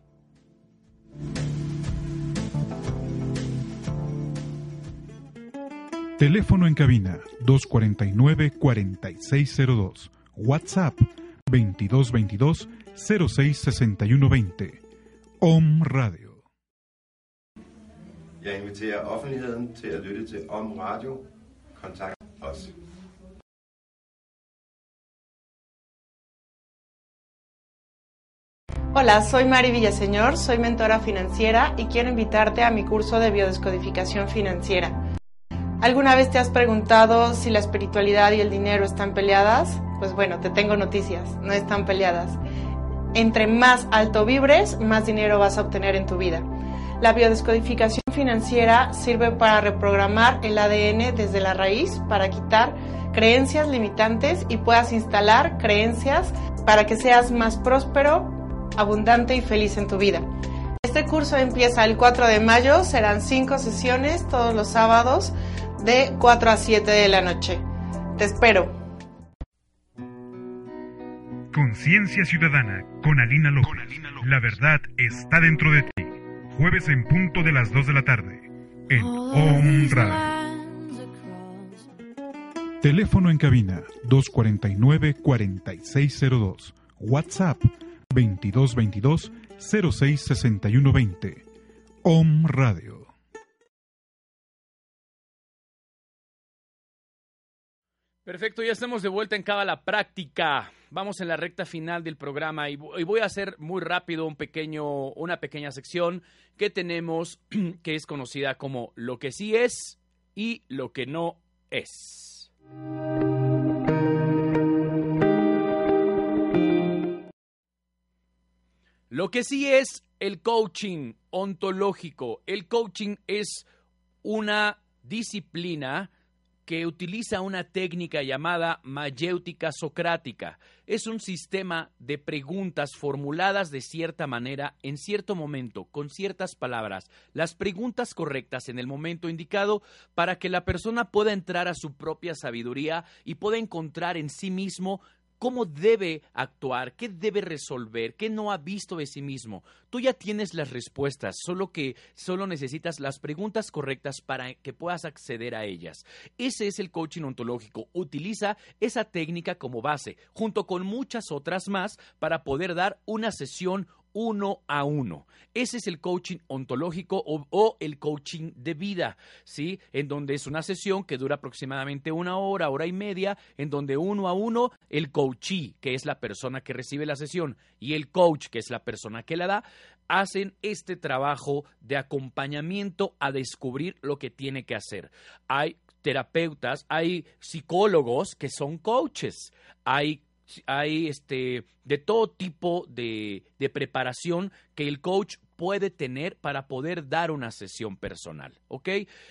Teléfono en cabina 249-4602. WhatsApp 2222-066120. OM Radio. Jeg inviterer offentligheden til at lytte til OM Radio. Kontakt os. Hola, soy Mari Villaseñor, soy mentora financiera y quiero invitarte a mi curso de biodescodificación financiera. ¿Alguna vez te has preguntado si la espiritualidad y el dinero están peleadas? Pues bueno, te tengo noticias, no están peleadas. Entre más alto vibres, más dinero vas a obtener en tu vida. La biodescodificación financiera sirve para reprogramar el ADN desde la raíz, para quitar creencias limitantes y puedas instalar creencias para que seas más próspero, abundante y feliz en tu vida. Este curso empieza el 4 de mayo, serán 5 sesiones todos los sábados de 4 a 7 de la noche. Te espero. Conciencia Ciudadana con Alina López. La verdad está dentro de ti. Jueves en punto de las 2 de la tarde en OM Radio. Teléfono en cabina 249-4602. WhatsApp 2222 066120. OM Radio. Perfecto, ya estamos de vuelta en la Práctica. Vamos en la recta final del programa y voy a hacer muy rápido un pequeño, una pequeña sección que tenemos que es conocida como lo que sí es y lo que no es. Lo que sí es el coaching ontológico. El coaching es una disciplina que utiliza una técnica llamada mayéutica socrática. Es un sistema de preguntas formuladas de cierta manera en cierto momento, con ciertas palabras, las preguntas correctas en el momento indicado para que la persona pueda entrar a su propia sabiduría y pueda encontrar en sí mismo cómo debe actuar, qué debe resolver, qué no ha visto de sí mismo. Tú ya tienes las respuestas, solo que solo necesitas las preguntas correctas para que puedas acceder a ellas. Ese es el coaching ontológico. Utiliza esa técnica como base, junto con muchas otras más, para poder dar una sesión uno a uno. Ese es el coaching ontológico o, el coaching de vida, ¿sí? En donde es una sesión que dura aproximadamente una hora, hora y media, en donde uno a uno el coachee, que es la persona que recibe la sesión, y el coach, que es la persona que la da, hacen este trabajo de acompañamiento a descubrir lo que tiene que hacer. Hay terapeutas, hay psicólogos que son coaches, hay hay este, de todo tipo de, de preparación que el coach puede tener para poder dar una sesión personal, ¿ok?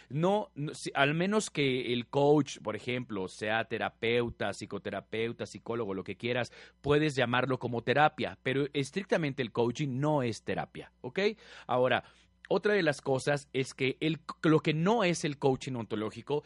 No, al menos que el coach, por ejemplo, sea terapeuta, psicoterapeuta, psicólogo, lo que quieras, puedes llamarlo como terapia, pero estrictamente el coaching no es terapia, ¿ok? Ahora, otra de las cosas es que el, lo que no es el coaching ontológico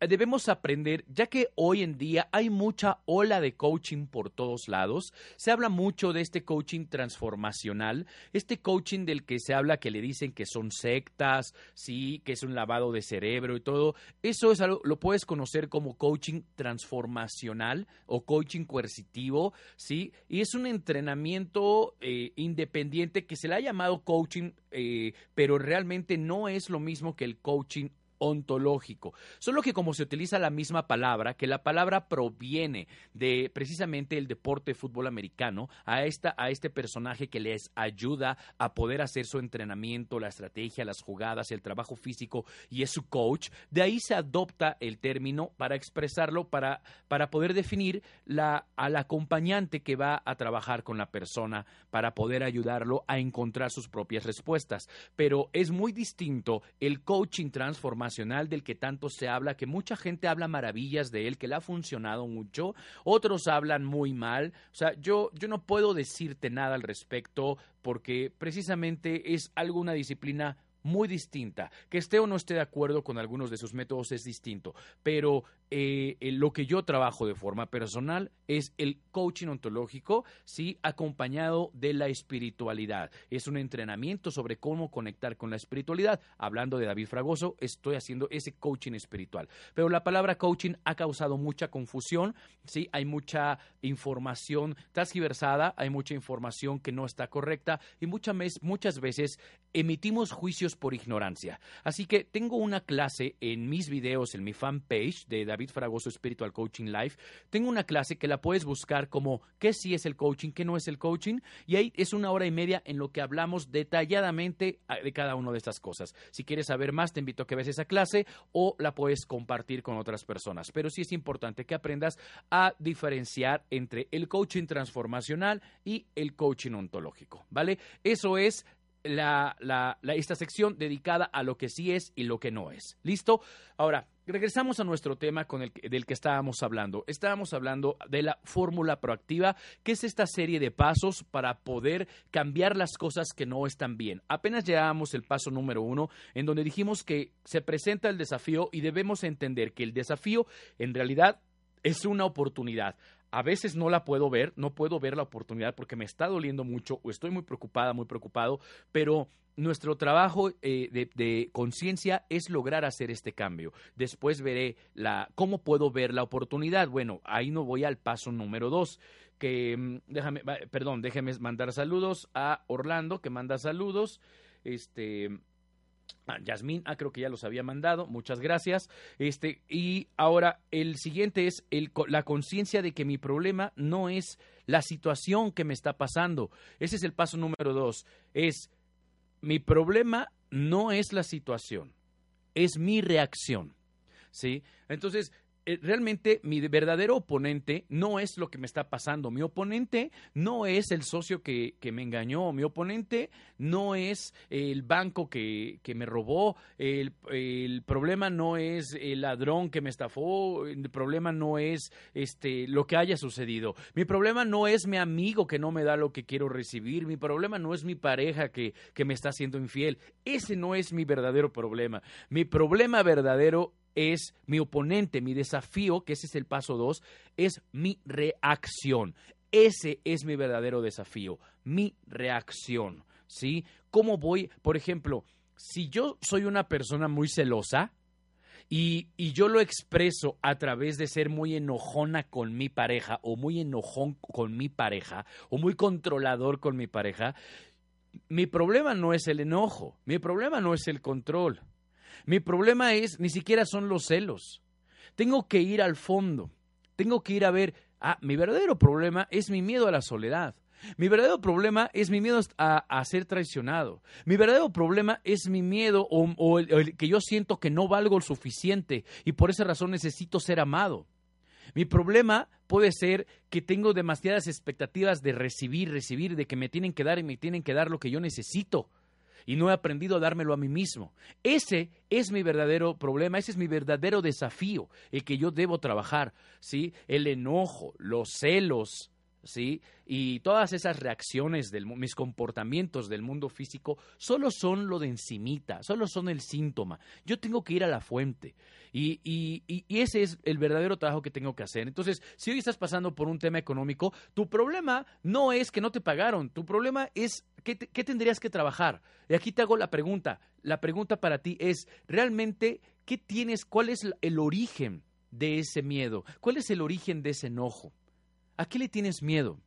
debemos aprender, ya que hoy en día hay mucha ola de coaching por todos lados, se habla mucho de este coaching transformacional, este coaching del que se habla que le dicen que son sectas, sí, que es un lavado de cerebro y todo, eso es algo, lo puedes conocer como coaching transformacional o coaching coercitivo, sí, y es un entrenamiento eh, independiente que se le ha llamado coaching, eh, pero realmente no es lo mismo que el coaching ontológico. Solo que como se utiliza la misma palabra, que la palabra proviene de precisamente el deporte de fútbol americano, a, esta, a este personaje que les ayuda a poder hacer su entrenamiento, la estrategia, las jugadas, el trabajo físico y es su coach, de ahí se adopta el término para expresarlo, para, para poder definir la, al acompañante que va a trabajar con la persona, para poder ayudarlo a encontrar sus propias respuestas. Pero es muy distinto el coaching transformacional del que tanto se habla, que mucha gente habla maravillas de él, que le ha funcionado mucho, otros hablan muy mal. O sea, yo, yo no puedo decirte nada al respecto porque precisamente es algo, una disciplina muy distinta. Que esté o no esté de acuerdo con algunos de sus métodos es distinto, pero eh, lo que yo trabajo de forma personal es el coaching ontológico, sí, acompañado de la espiritualidad. Es un entrenamiento sobre cómo conectar con la espiritualidad. Hablando de David Fragoso, estoy haciendo ese coaching espiritual. Pero la palabra coaching ha causado mucha confusión, sí, hay mucha información transgiversada, hay mucha información que no está correcta y muchas, muchas veces emitimos juicios por ignorancia. Así que tengo una clase en mis videos, en mi fanpage de David Fragoso Spiritual Coaching Life, tengo una clase que la puedes buscar como qué sí es el coaching, qué no es el coaching, y ahí es una hora y media en lo que hablamos detalladamente ah, de cada una de estas cosas. Si quieres saber más, te invito a que veas esa clase o la puedes compartir con otras personas. Pero sí es importante que aprendas a diferenciar entre el coaching transformacional y el coaching ontológico, ¿vale? Eso es la, esta sección dedicada a lo que sí es y lo que no es. ¿Listo? Ahora, regresamos a nuestro tema con el, del que estábamos hablando. Estábamos hablando de la fórmula proactiva, que es esta serie de pasos para poder cambiar las cosas que no están bien. Apenas llegábamos el paso número uno, en donde dijimos que se presenta el desafío y debemos entender que el desafío en realidad es una oportunidad a veces no la puedo ver, no puedo ver la oportunidad porque me está doliendo mucho o estoy muy preocupada, muy preocupado, pero nuestro trabajo eh, de, conciencia es lograr hacer este cambio. Después veré la, cómo puedo ver la oportunidad. Bueno, ahí no voy al paso número dos, que mm, déjame, perdón, déjeme mandar saludos a Orlando, que manda saludos. Este, Ah, Yasmín, ah, creo que ya los había mandado, muchas gracias. Este, y ahora el siguiente es la conciencia de que mi problema no es la situación que me está pasando. Ese es el paso número dos. Es mi problema no es la situación, es mi reacción. ¿Sí? Entonces, realmente mi verdadero oponente no es lo que me está pasando. Mi oponente no es el socio que, me engañó. Mi oponente no es el banco que, me robó. El, el, problema no es el ladrón que me estafó. El problema no es este, lo que haya sucedido. Mi problema no es mi amigo que no me da lo que quiero recibir. Mi problema no es mi pareja que, que me está haciendo infiel. Ese no es mi verdadero problema. Mi problema verdadero es mi oponente, mi desafío, que ese es el paso dos, es mi reacción. Ese es mi verdadero desafío, mi reacción, ¿sí? ¿Cómo voy? Por ejemplo, si yo soy una persona muy celosa y, y, yo lo expreso a través de ser muy enojona con mi pareja o muy enojón con mi pareja o muy controlador con mi pareja, mi problema no es el enojo, mi problema no es el control. Mi problema es, ni siquiera son los celos. Tengo que ir al fondo. Tengo que ir a ver, ah, mi verdadero problema es mi miedo a la soledad. Mi verdadero problema es mi miedo a, ser traicionado. Mi verdadero problema es mi miedo o, el, que yo siento que no valgo lo suficiente y por esa razón necesito ser amado. Mi problema puede ser que tengo demasiadas expectativas de recibir, recibir, de que me tienen que dar y me tienen que dar lo que yo necesito y no he aprendido a dármelo a mí mismo. Ese es mi verdadero problema, ese es mi verdadero desafío, el que yo debo trabajar, ¿sí? El enojo, los celos, ¿sí? Y todas esas reacciones, de mis comportamientos del mundo físico, solo son lo de encimita, solo son el síntoma. Yo tengo que ir a la fuente. Y, y, ese es el verdadero trabajo que tengo que hacer. Entonces, si hoy estás pasando por un tema económico, tu problema no es que no te pagaron, tu problema es qué, qué tendrías que trabajar. Y aquí te hago la pregunta. La pregunta para ti es, ¿realmente qué tienes? ¿Cuál es el origen de ese miedo? ¿Cuál es el origen de ese enojo? ¿A qué le tienes miedo?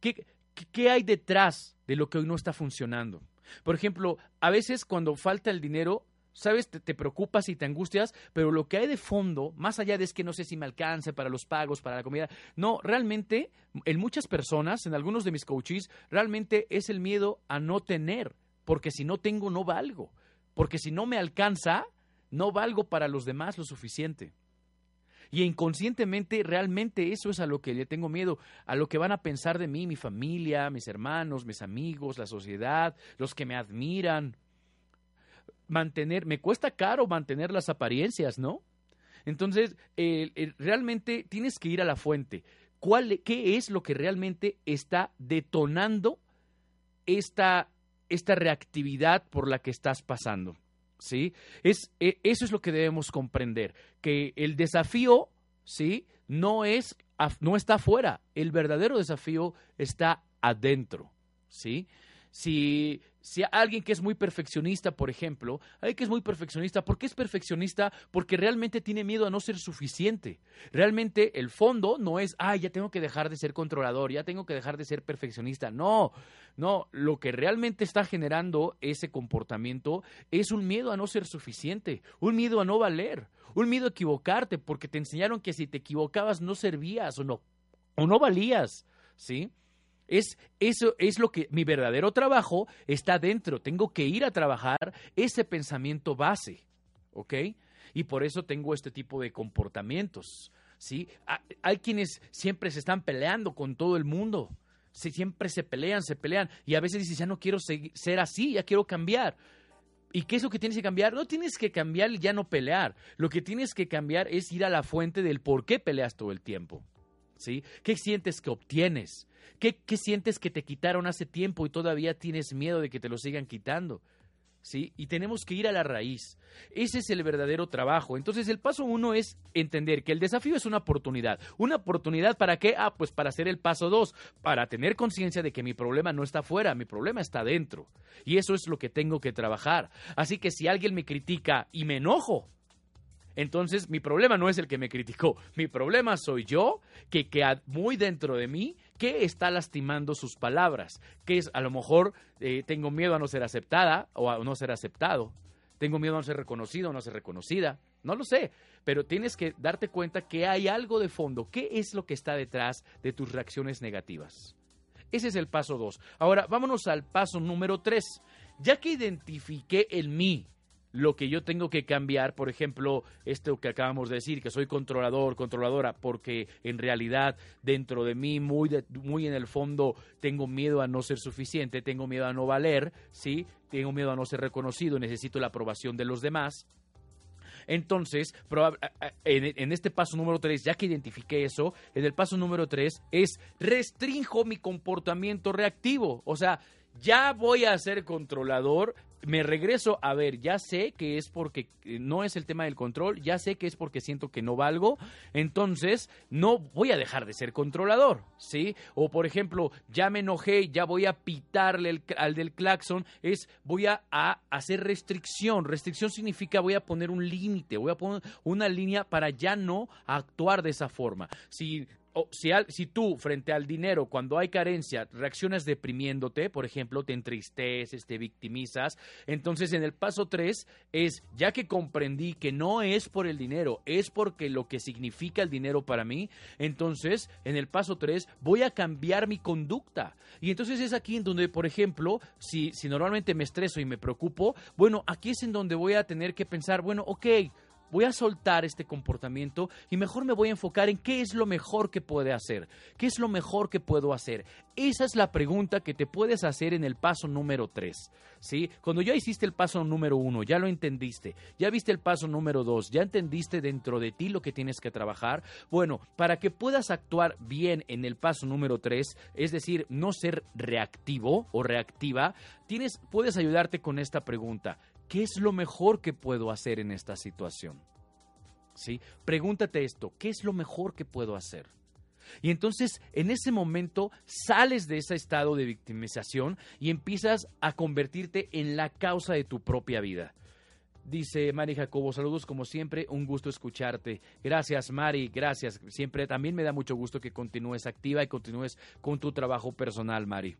¿Qué, ¿Qué, hay detrás de lo que hoy no está funcionando? Por ejemplo, a veces cuando falta el dinero, sabes, te, preocupas y te angustias, pero lo que hay de fondo, más allá de es que no sé si me alcance para los pagos, para la comida, no, realmente, en muchas personas, en algunos de mis coaches, realmente es el miedo a no tener, porque si no tengo, no valgo, porque si no me alcanza, no valgo para los demás lo suficiente. Y inconscientemente, realmente eso es a lo que le tengo miedo, a lo que van a pensar de mí, mi familia, mis hermanos, mis amigos, la sociedad, los que me admiran. Mantener, me cuesta caro mantener las apariencias, ¿no? Entonces, realmente tienes que ir a la fuente. ¿Cuál, ¿Qué es lo que realmente está detonando esta, esta reactividad por la que estás pasando? ¿Sí? Es, e, eso es lo que debemos comprender, que el desafío, ¿sí? No, es, no está afuera, el verdadero desafío está adentro, ¿sí? Si si alguien que es muy perfeccionista, por ejemplo, alguien que es muy perfeccionista, ¿por qué es perfeccionista? Porque realmente tiene miedo a no ser suficiente. Realmente el fondo no es, ay, ya tengo que dejar de ser controlador, ya tengo que dejar de ser perfeccionista. No, no, lo que realmente está generando ese comportamiento es un miedo a no ser suficiente, un miedo a no valer, un miedo a equivocarte, porque te enseñaron que si te equivocabas no servías o no, o no valías, ¿sí? Es, eso es lo que mi verdadero trabajo está dentro. Tengo que ir a trabajar ese pensamiento base, ¿ok? Y por eso tengo este tipo de comportamientos, ¿sí? Hay quienes siempre se están peleando con todo el mundo. siempre se pelean, se pelean. Y a veces dices, ya no quiero ser así, ya quiero cambiar. ¿Y qué es lo que tienes que cambiar? No tienes que cambiar ya no pelear. Lo que tienes que cambiar es ir a la fuente del por qué peleas todo el tiempo. ¿Qué sientes que obtienes? ¿Qué, sientes que te quitaron hace tiempo y todavía tienes miedo de que te lo sigan quitando? ¿Sí? Y tenemos que ir a la raíz. Ese es el verdadero trabajo. Entonces, el paso uno es entender que el desafío es una oportunidad. ¿Una oportunidad para qué? Ah, pues para hacer el paso dos, para tener conciencia de que mi problema no está afuera, mi problema está dentro. Y eso es lo que tengo que trabajar. Así que si alguien me critica y me enojo, entonces mi problema no es el que me criticó, mi problema soy yo, que, que muy dentro de mí ¿Qué está lastimando sus palabras? Que es, a lo mejor eh, tengo miedo a no ser aceptada o a no ser aceptado. Tengo miedo a no ser reconocido o no ser reconocida. No lo sé, pero tienes que darte cuenta que hay algo de fondo. ¿Qué es lo que está detrás de tus reacciones negativas? Ese es el paso dos. Ahora, vámonos al paso número tres. Ya que identifiqué el mí, lo que yo tengo que cambiar, por ejemplo, esto que acabamos de decir, que soy controlador, controladora, porque en realidad dentro de mí, muy, muy en el fondo, tengo miedo a no ser suficiente, tengo miedo a no valer, ¿sí? Tengo miedo a no ser reconocido, necesito la aprobación de los demás. Entonces, en, en, este paso número 3, ya que identifiqué eso, en el paso número 3 es restrinjo mi comportamiento reactivo. O sea, ya voy a ser controlador, me regreso a ver, ya sé que es porque eh, no es el tema del control, ya sé que es porque siento que no valgo, entonces no voy a dejar de ser controlador, ¿sí? O por ejemplo, ya me enojé, ya voy a pitarle al del claxon, es voy a, a, hacer restricción. Restricción significa voy a poner un límite, voy a poner una línea para ya no actuar de esa forma. Si si, si, tú frente al dinero, cuando hay carencia, reaccionas deprimiéndote, por ejemplo, te entristeces, te victimizas, entonces en el paso 3 es, ya que comprendí que no es por el dinero, es porque lo que significa el dinero para mí, entonces en el paso 3 voy a cambiar mi conducta. Y entonces es aquí en donde, por ejemplo, si, si normalmente me estreso y me preocupo, bueno, aquí es en donde voy a tener que pensar, bueno, ok, voy a soltar este comportamiento y mejor me voy a enfocar en qué es lo mejor que puede hacer, qué es lo mejor que puedo hacer. Esa es la pregunta que te puedes hacer en el paso número 3. ¿sí? Cuando ya hiciste el paso número 1, ya lo entendiste, ya viste el paso número 2, ya entendiste dentro de ti lo que tienes que trabajar, bueno, para que puedas actuar bien en el paso número 3, es decir, no ser reactivo o reactiva, tienes, puedes ayudarte con esta pregunta. ¿Qué es lo mejor que puedo hacer en esta situación? ¿Sí? Pregúntate esto, ¿qué es lo mejor que puedo hacer? Y entonces en ese momento sales de ese estado de victimización y empiezas a convertirte en la causa de tu propia vida. Dice Mari Jacobo, saludos como siempre, un gusto escucharte. Gracias Mari, gracias. Siempre también me da mucho gusto que continúes activa y continúes con tu trabajo personal, Mari.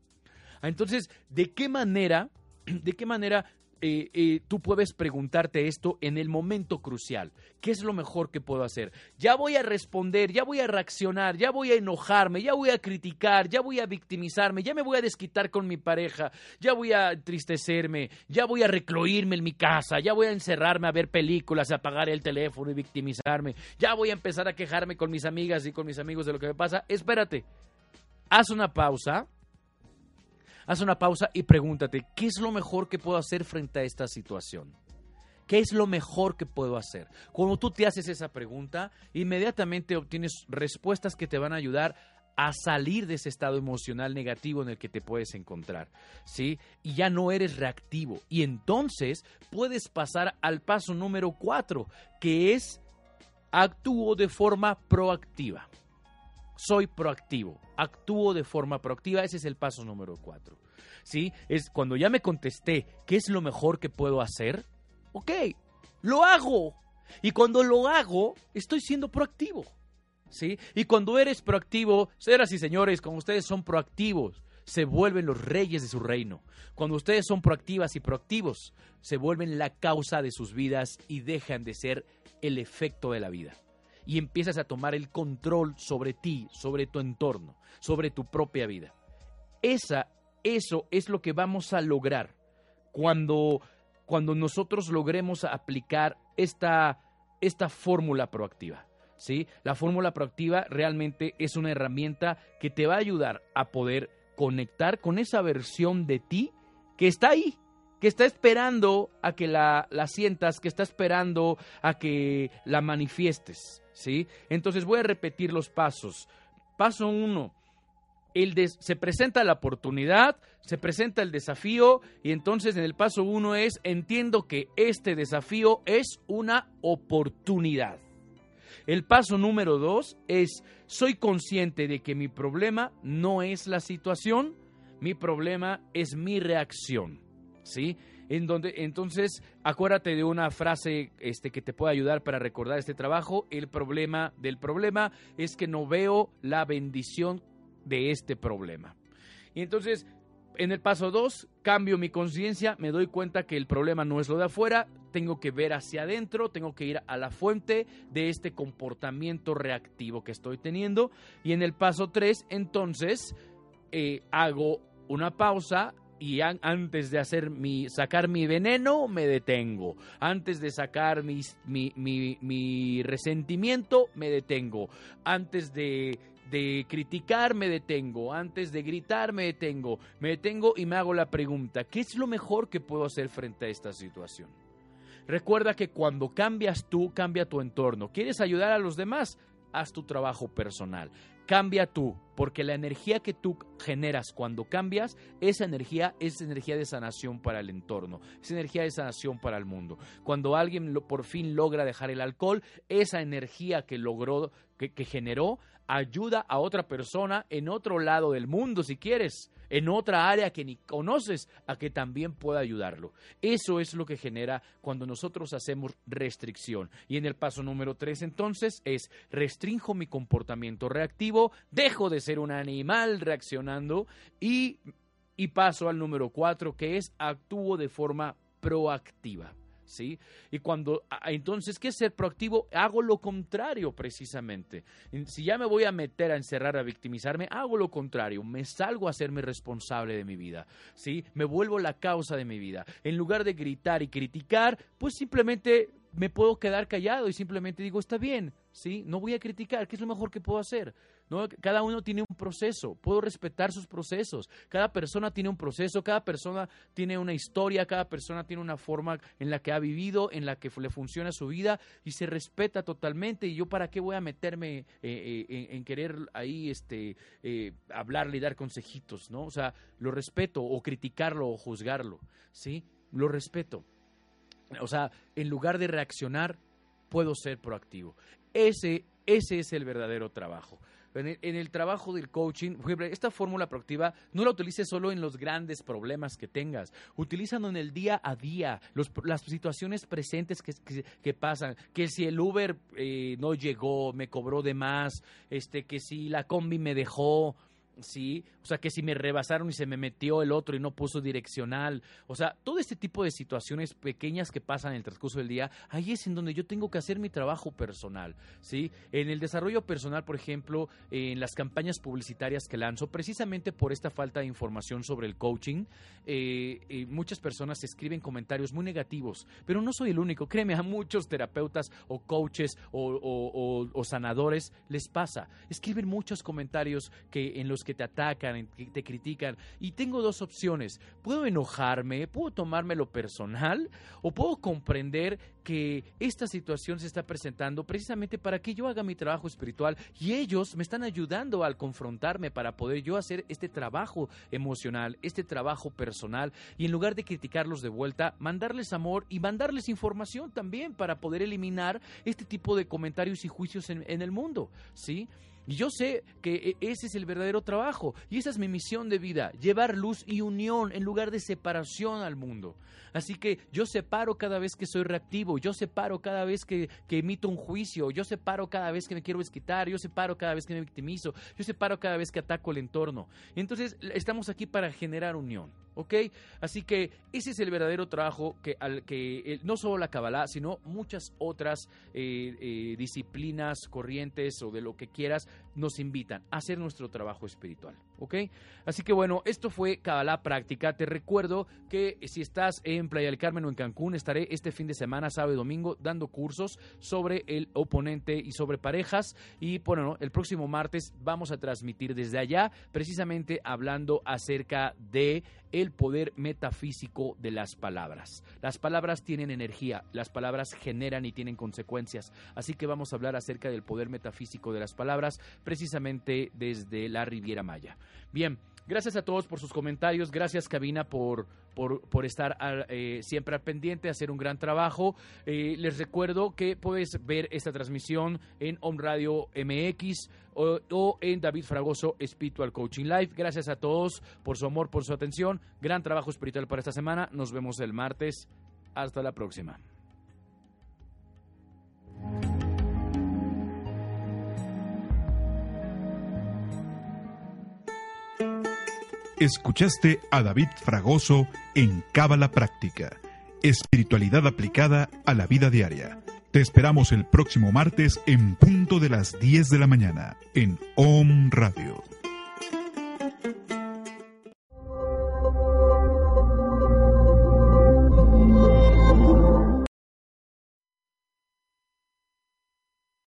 Entonces, ¿de qué manera, de qué manera eh, eh, tú puedes preguntarte esto en el momento crucial. ¿Qué es lo mejor que puedo hacer? Ya voy a responder, ya voy a reaccionar, ya voy a enojarme, ya voy a criticar, ya voy a victimizarme, ya me voy a desquitar con mi pareja, ya voy a entristecerme, ya voy a recluirme en mi casa, ya voy a encerrarme a ver películas, a apagar el teléfono y victimizarme, ya voy a empezar a quejarme con mis amigas y con mis amigos de lo que me pasa. Espérate, haz una pausa Haz una pausa y pregúntate, ¿qué es lo mejor que puedo hacer frente a esta situación? ¿Qué es lo mejor que puedo hacer? Cuando tú te haces esa pregunta, inmediatamente obtienes respuestas que te van a ayudar a salir de ese estado emocional negativo en el que te puedes encontrar, ¿sí? Y ya no eres reactivo. Y entonces puedes pasar al paso número cuatro, que es actúo de forma proactiva soy proactivo, actúo de forma proactiva, ese es el paso número cuatro. ¿Sí? Es cuando ya me contesté qué es lo mejor que puedo hacer, ok, lo hago. Y cuando lo hago, estoy siendo proactivo. ¿Sí? Y cuando eres proactivo, señoras y señores, como ustedes son proactivos, se vuelven los reyes de su reino. Cuando ustedes son proactivas y proactivos, se vuelven la causa de sus vidas y dejan de ser el efecto de la vida y empiezas a tomar el control sobre ti, sobre tu entorno, sobre tu propia vida. Esa, eso es lo que vamos a lograr cuando, cuando nosotros logremos aplicar esta, esta fórmula proactiva. ¿sí? La fórmula proactiva realmente es una herramienta que te va a ayudar a poder conectar con esa versión de ti que está ahí, que está esperando a que la, la sientas, que está esperando a que la manifiestes. ¿sí? Entonces voy a repetir los pasos. Paso uno, el se presenta la oportunidad, se presenta el desafío y entonces en el paso uno es entiendo que este desafío es una oportunidad. El paso número dos es soy consciente de que mi problema no es la situación, mi problema es mi reacción. ¿Sí? en donde entonces acuérdate de una frase este, que te puede ayudar para recordar este trabajo. El problema del problema es que no veo la bendición de este problema. Y entonces, en el paso 2, cambio mi conciencia, me doy cuenta que el problema no es lo de afuera, tengo que ver hacia adentro, tengo que ir a la fuente de este comportamiento reactivo que estoy teniendo. Y en el paso 3, entonces, eh, hago una pausa, y antes de hacer mi, sacar mi veneno, me detengo. Antes de sacar mi, mi, resentimiento, me detengo. Antes de, de criticar, me detengo. Antes de gritar, me detengo. Me detengo y me hago la pregunta, ¿qué es lo mejor que puedo hacer frente a esta situación? Recuerda que cuando cambias tú, cambia tu entorno. ¿Quieres ayudar a los demás? Haz tu trabajo personal. Cambia tú, porque la energía que tú generas cuando cambias, esa energía es energía de sanación para el entorno, es energía de sanación para el mundo. Cuando alguien por fin logra dejar el alcohol, esa energía que logró, que, generó, ayuda a otra persona en otro lado del mundo, si quieres en otra área que ni conoces, a que también pueda ayudarlo. Eso es lo que genera cuando nosotros hacemos restricción. Y en el paso número tres, entonces, es restringo mi comportamiento reactivo, dejo de ser un animal reaccionando y, y paso al número cuatro, que es actúo de forma proactiva. ¿Sí? Y cuando, entonces, ¿qué es ser proactivo? Hago lo contrario precisamente. Si ya me voy a meter a encerrar, a victimizarme, hago lo contrario, me salgo a hacerme responsable de mi vida, ¿sí? Me vuelvo la causa de mi vida. En lugar de gritar y criticar, pues simplemente me puedo quedar callado y simplemente digo, está bien, ¿sí? No voy a criticar, ¿qué es lo mejor que puedo hacer? ¿No? Cada uno tiene un proceso, puedo respetar sus procesos. Cada persona tiene un proceso, cada persona tiene una historia, cada persona tiene una forma en la que ha vivido, en la que le funciona su vida y se respeta totalmente. Y yo para qué voy a meterme eh, eh, en, querer ahí este, eh, hablarle y dar consejitos, ¿no? O sea, lo respeto o criticarlo o juzgarlo, ¿sí? Lo respeto. O sea, en lugar de reaccionar, puedo ser proactivo. Ese, ese es el verdadero trabajo. En el, trabajo del coaching, esta fórmula proactiva no la utilices solo en los grandes problemas que tengas, utilízalo en el día a día, las situaciones presentes que, pasan, que si el Uber eh, no llegó, me cobró de más, este, que si la combi me dejó, ¿sí? O sea, que si me rebasaron y se me metió el otro y no puso direccional. O sea, todo este tipo de situaciones pequeñas que pasan en el transcurso del día, ahí es en donde yo tengo que hacer mi trabajo personal, ¿sí? En el desarrollo personal, por ejemplo, en las campañas publicitarias que lanzo, precisamente por esta falta de información sobre el coaching, eh, eh, muchas personas escriben comentarios muy negativos, pero no soy el único. Créeme, a muchos terapeutas o coaches o, o sanadores les pasa. Escriben muchos comentarios que en los que te atacan, te critican. Y tengo dos opciones. Puedo enojarme, puedo tomármelo personal o puedo comprender que esta situación se está presentando precisamente para que yo haga mi trabajo espiritual y ellos me están ayudando al confrontarme para poder yo hacer este trabajo emocional, este trabajo personal y en lugar de criticarlos de vuelta, mandarles amor y mandarles información también para poder eliminar este tipo de comentarios y juicios en, en el mundo, ¿sí? Y yo sé que e, ese es el verdadero trabajo y esa es mi misión de vida, llevar luz y unión en lugar de separación al mundo. Así que yo separo cada vez que soy reactivo, yo separo cada vez que, emito un juicio, yo separo cada vez que me quiero desquitar, yo separo cada vez que me victimizo, yo separo cada vez que ataco el entorno. Entonces estamos aquí para generar unión. ¿Ok? Así que ese es el verdadero trabajo que, al, que no solo la Kabbalah, sino muchas otras eh, eh, disciplinas, corrientes o de lo que quieras, nos invitan a hacer nuestro trabajo espiritual. ¿Ok? Así que bueno, esto fue Kabbalah Práctica. Te recuerdo que si estás en Playa del Carmen o en Cancún, estaré este fin de semana, sábado y domingo, dando cursos sobre el oponente y sobre parejas. Y bueno, el próximo martes vamos a transmitir desde allá, precisamente hablando acerca de el poder metafísico de las palabras. Las palabras tienen energía, las palabras generan y tienen consecuencias. Así que vamos a hablar acerca del poder metafísico de las palabras, precisamente desde la Riviera Maya. Bien, Gracias a todos por sus comentarios. Gracias, Cabina, por, por, estar eh, siempre al pendiente, hacer un gran trabajo. Eh, les recuerdo que puedes ver esta transmisión en Home Radio MX o, o, en David Fragoso Spiritual Coaching Live. Gracias a todos por su amor, por su atención. Gran trabajo espiritual para esta semana. Nos vemos el martes. Hasta la próxima. Escuchaste a David Fragoso en Cábala Práctica, espiritualidad aplicada a la vida diaria. Te esperamos el próximo martes en punto de las 10 de la mañana en OM Radio.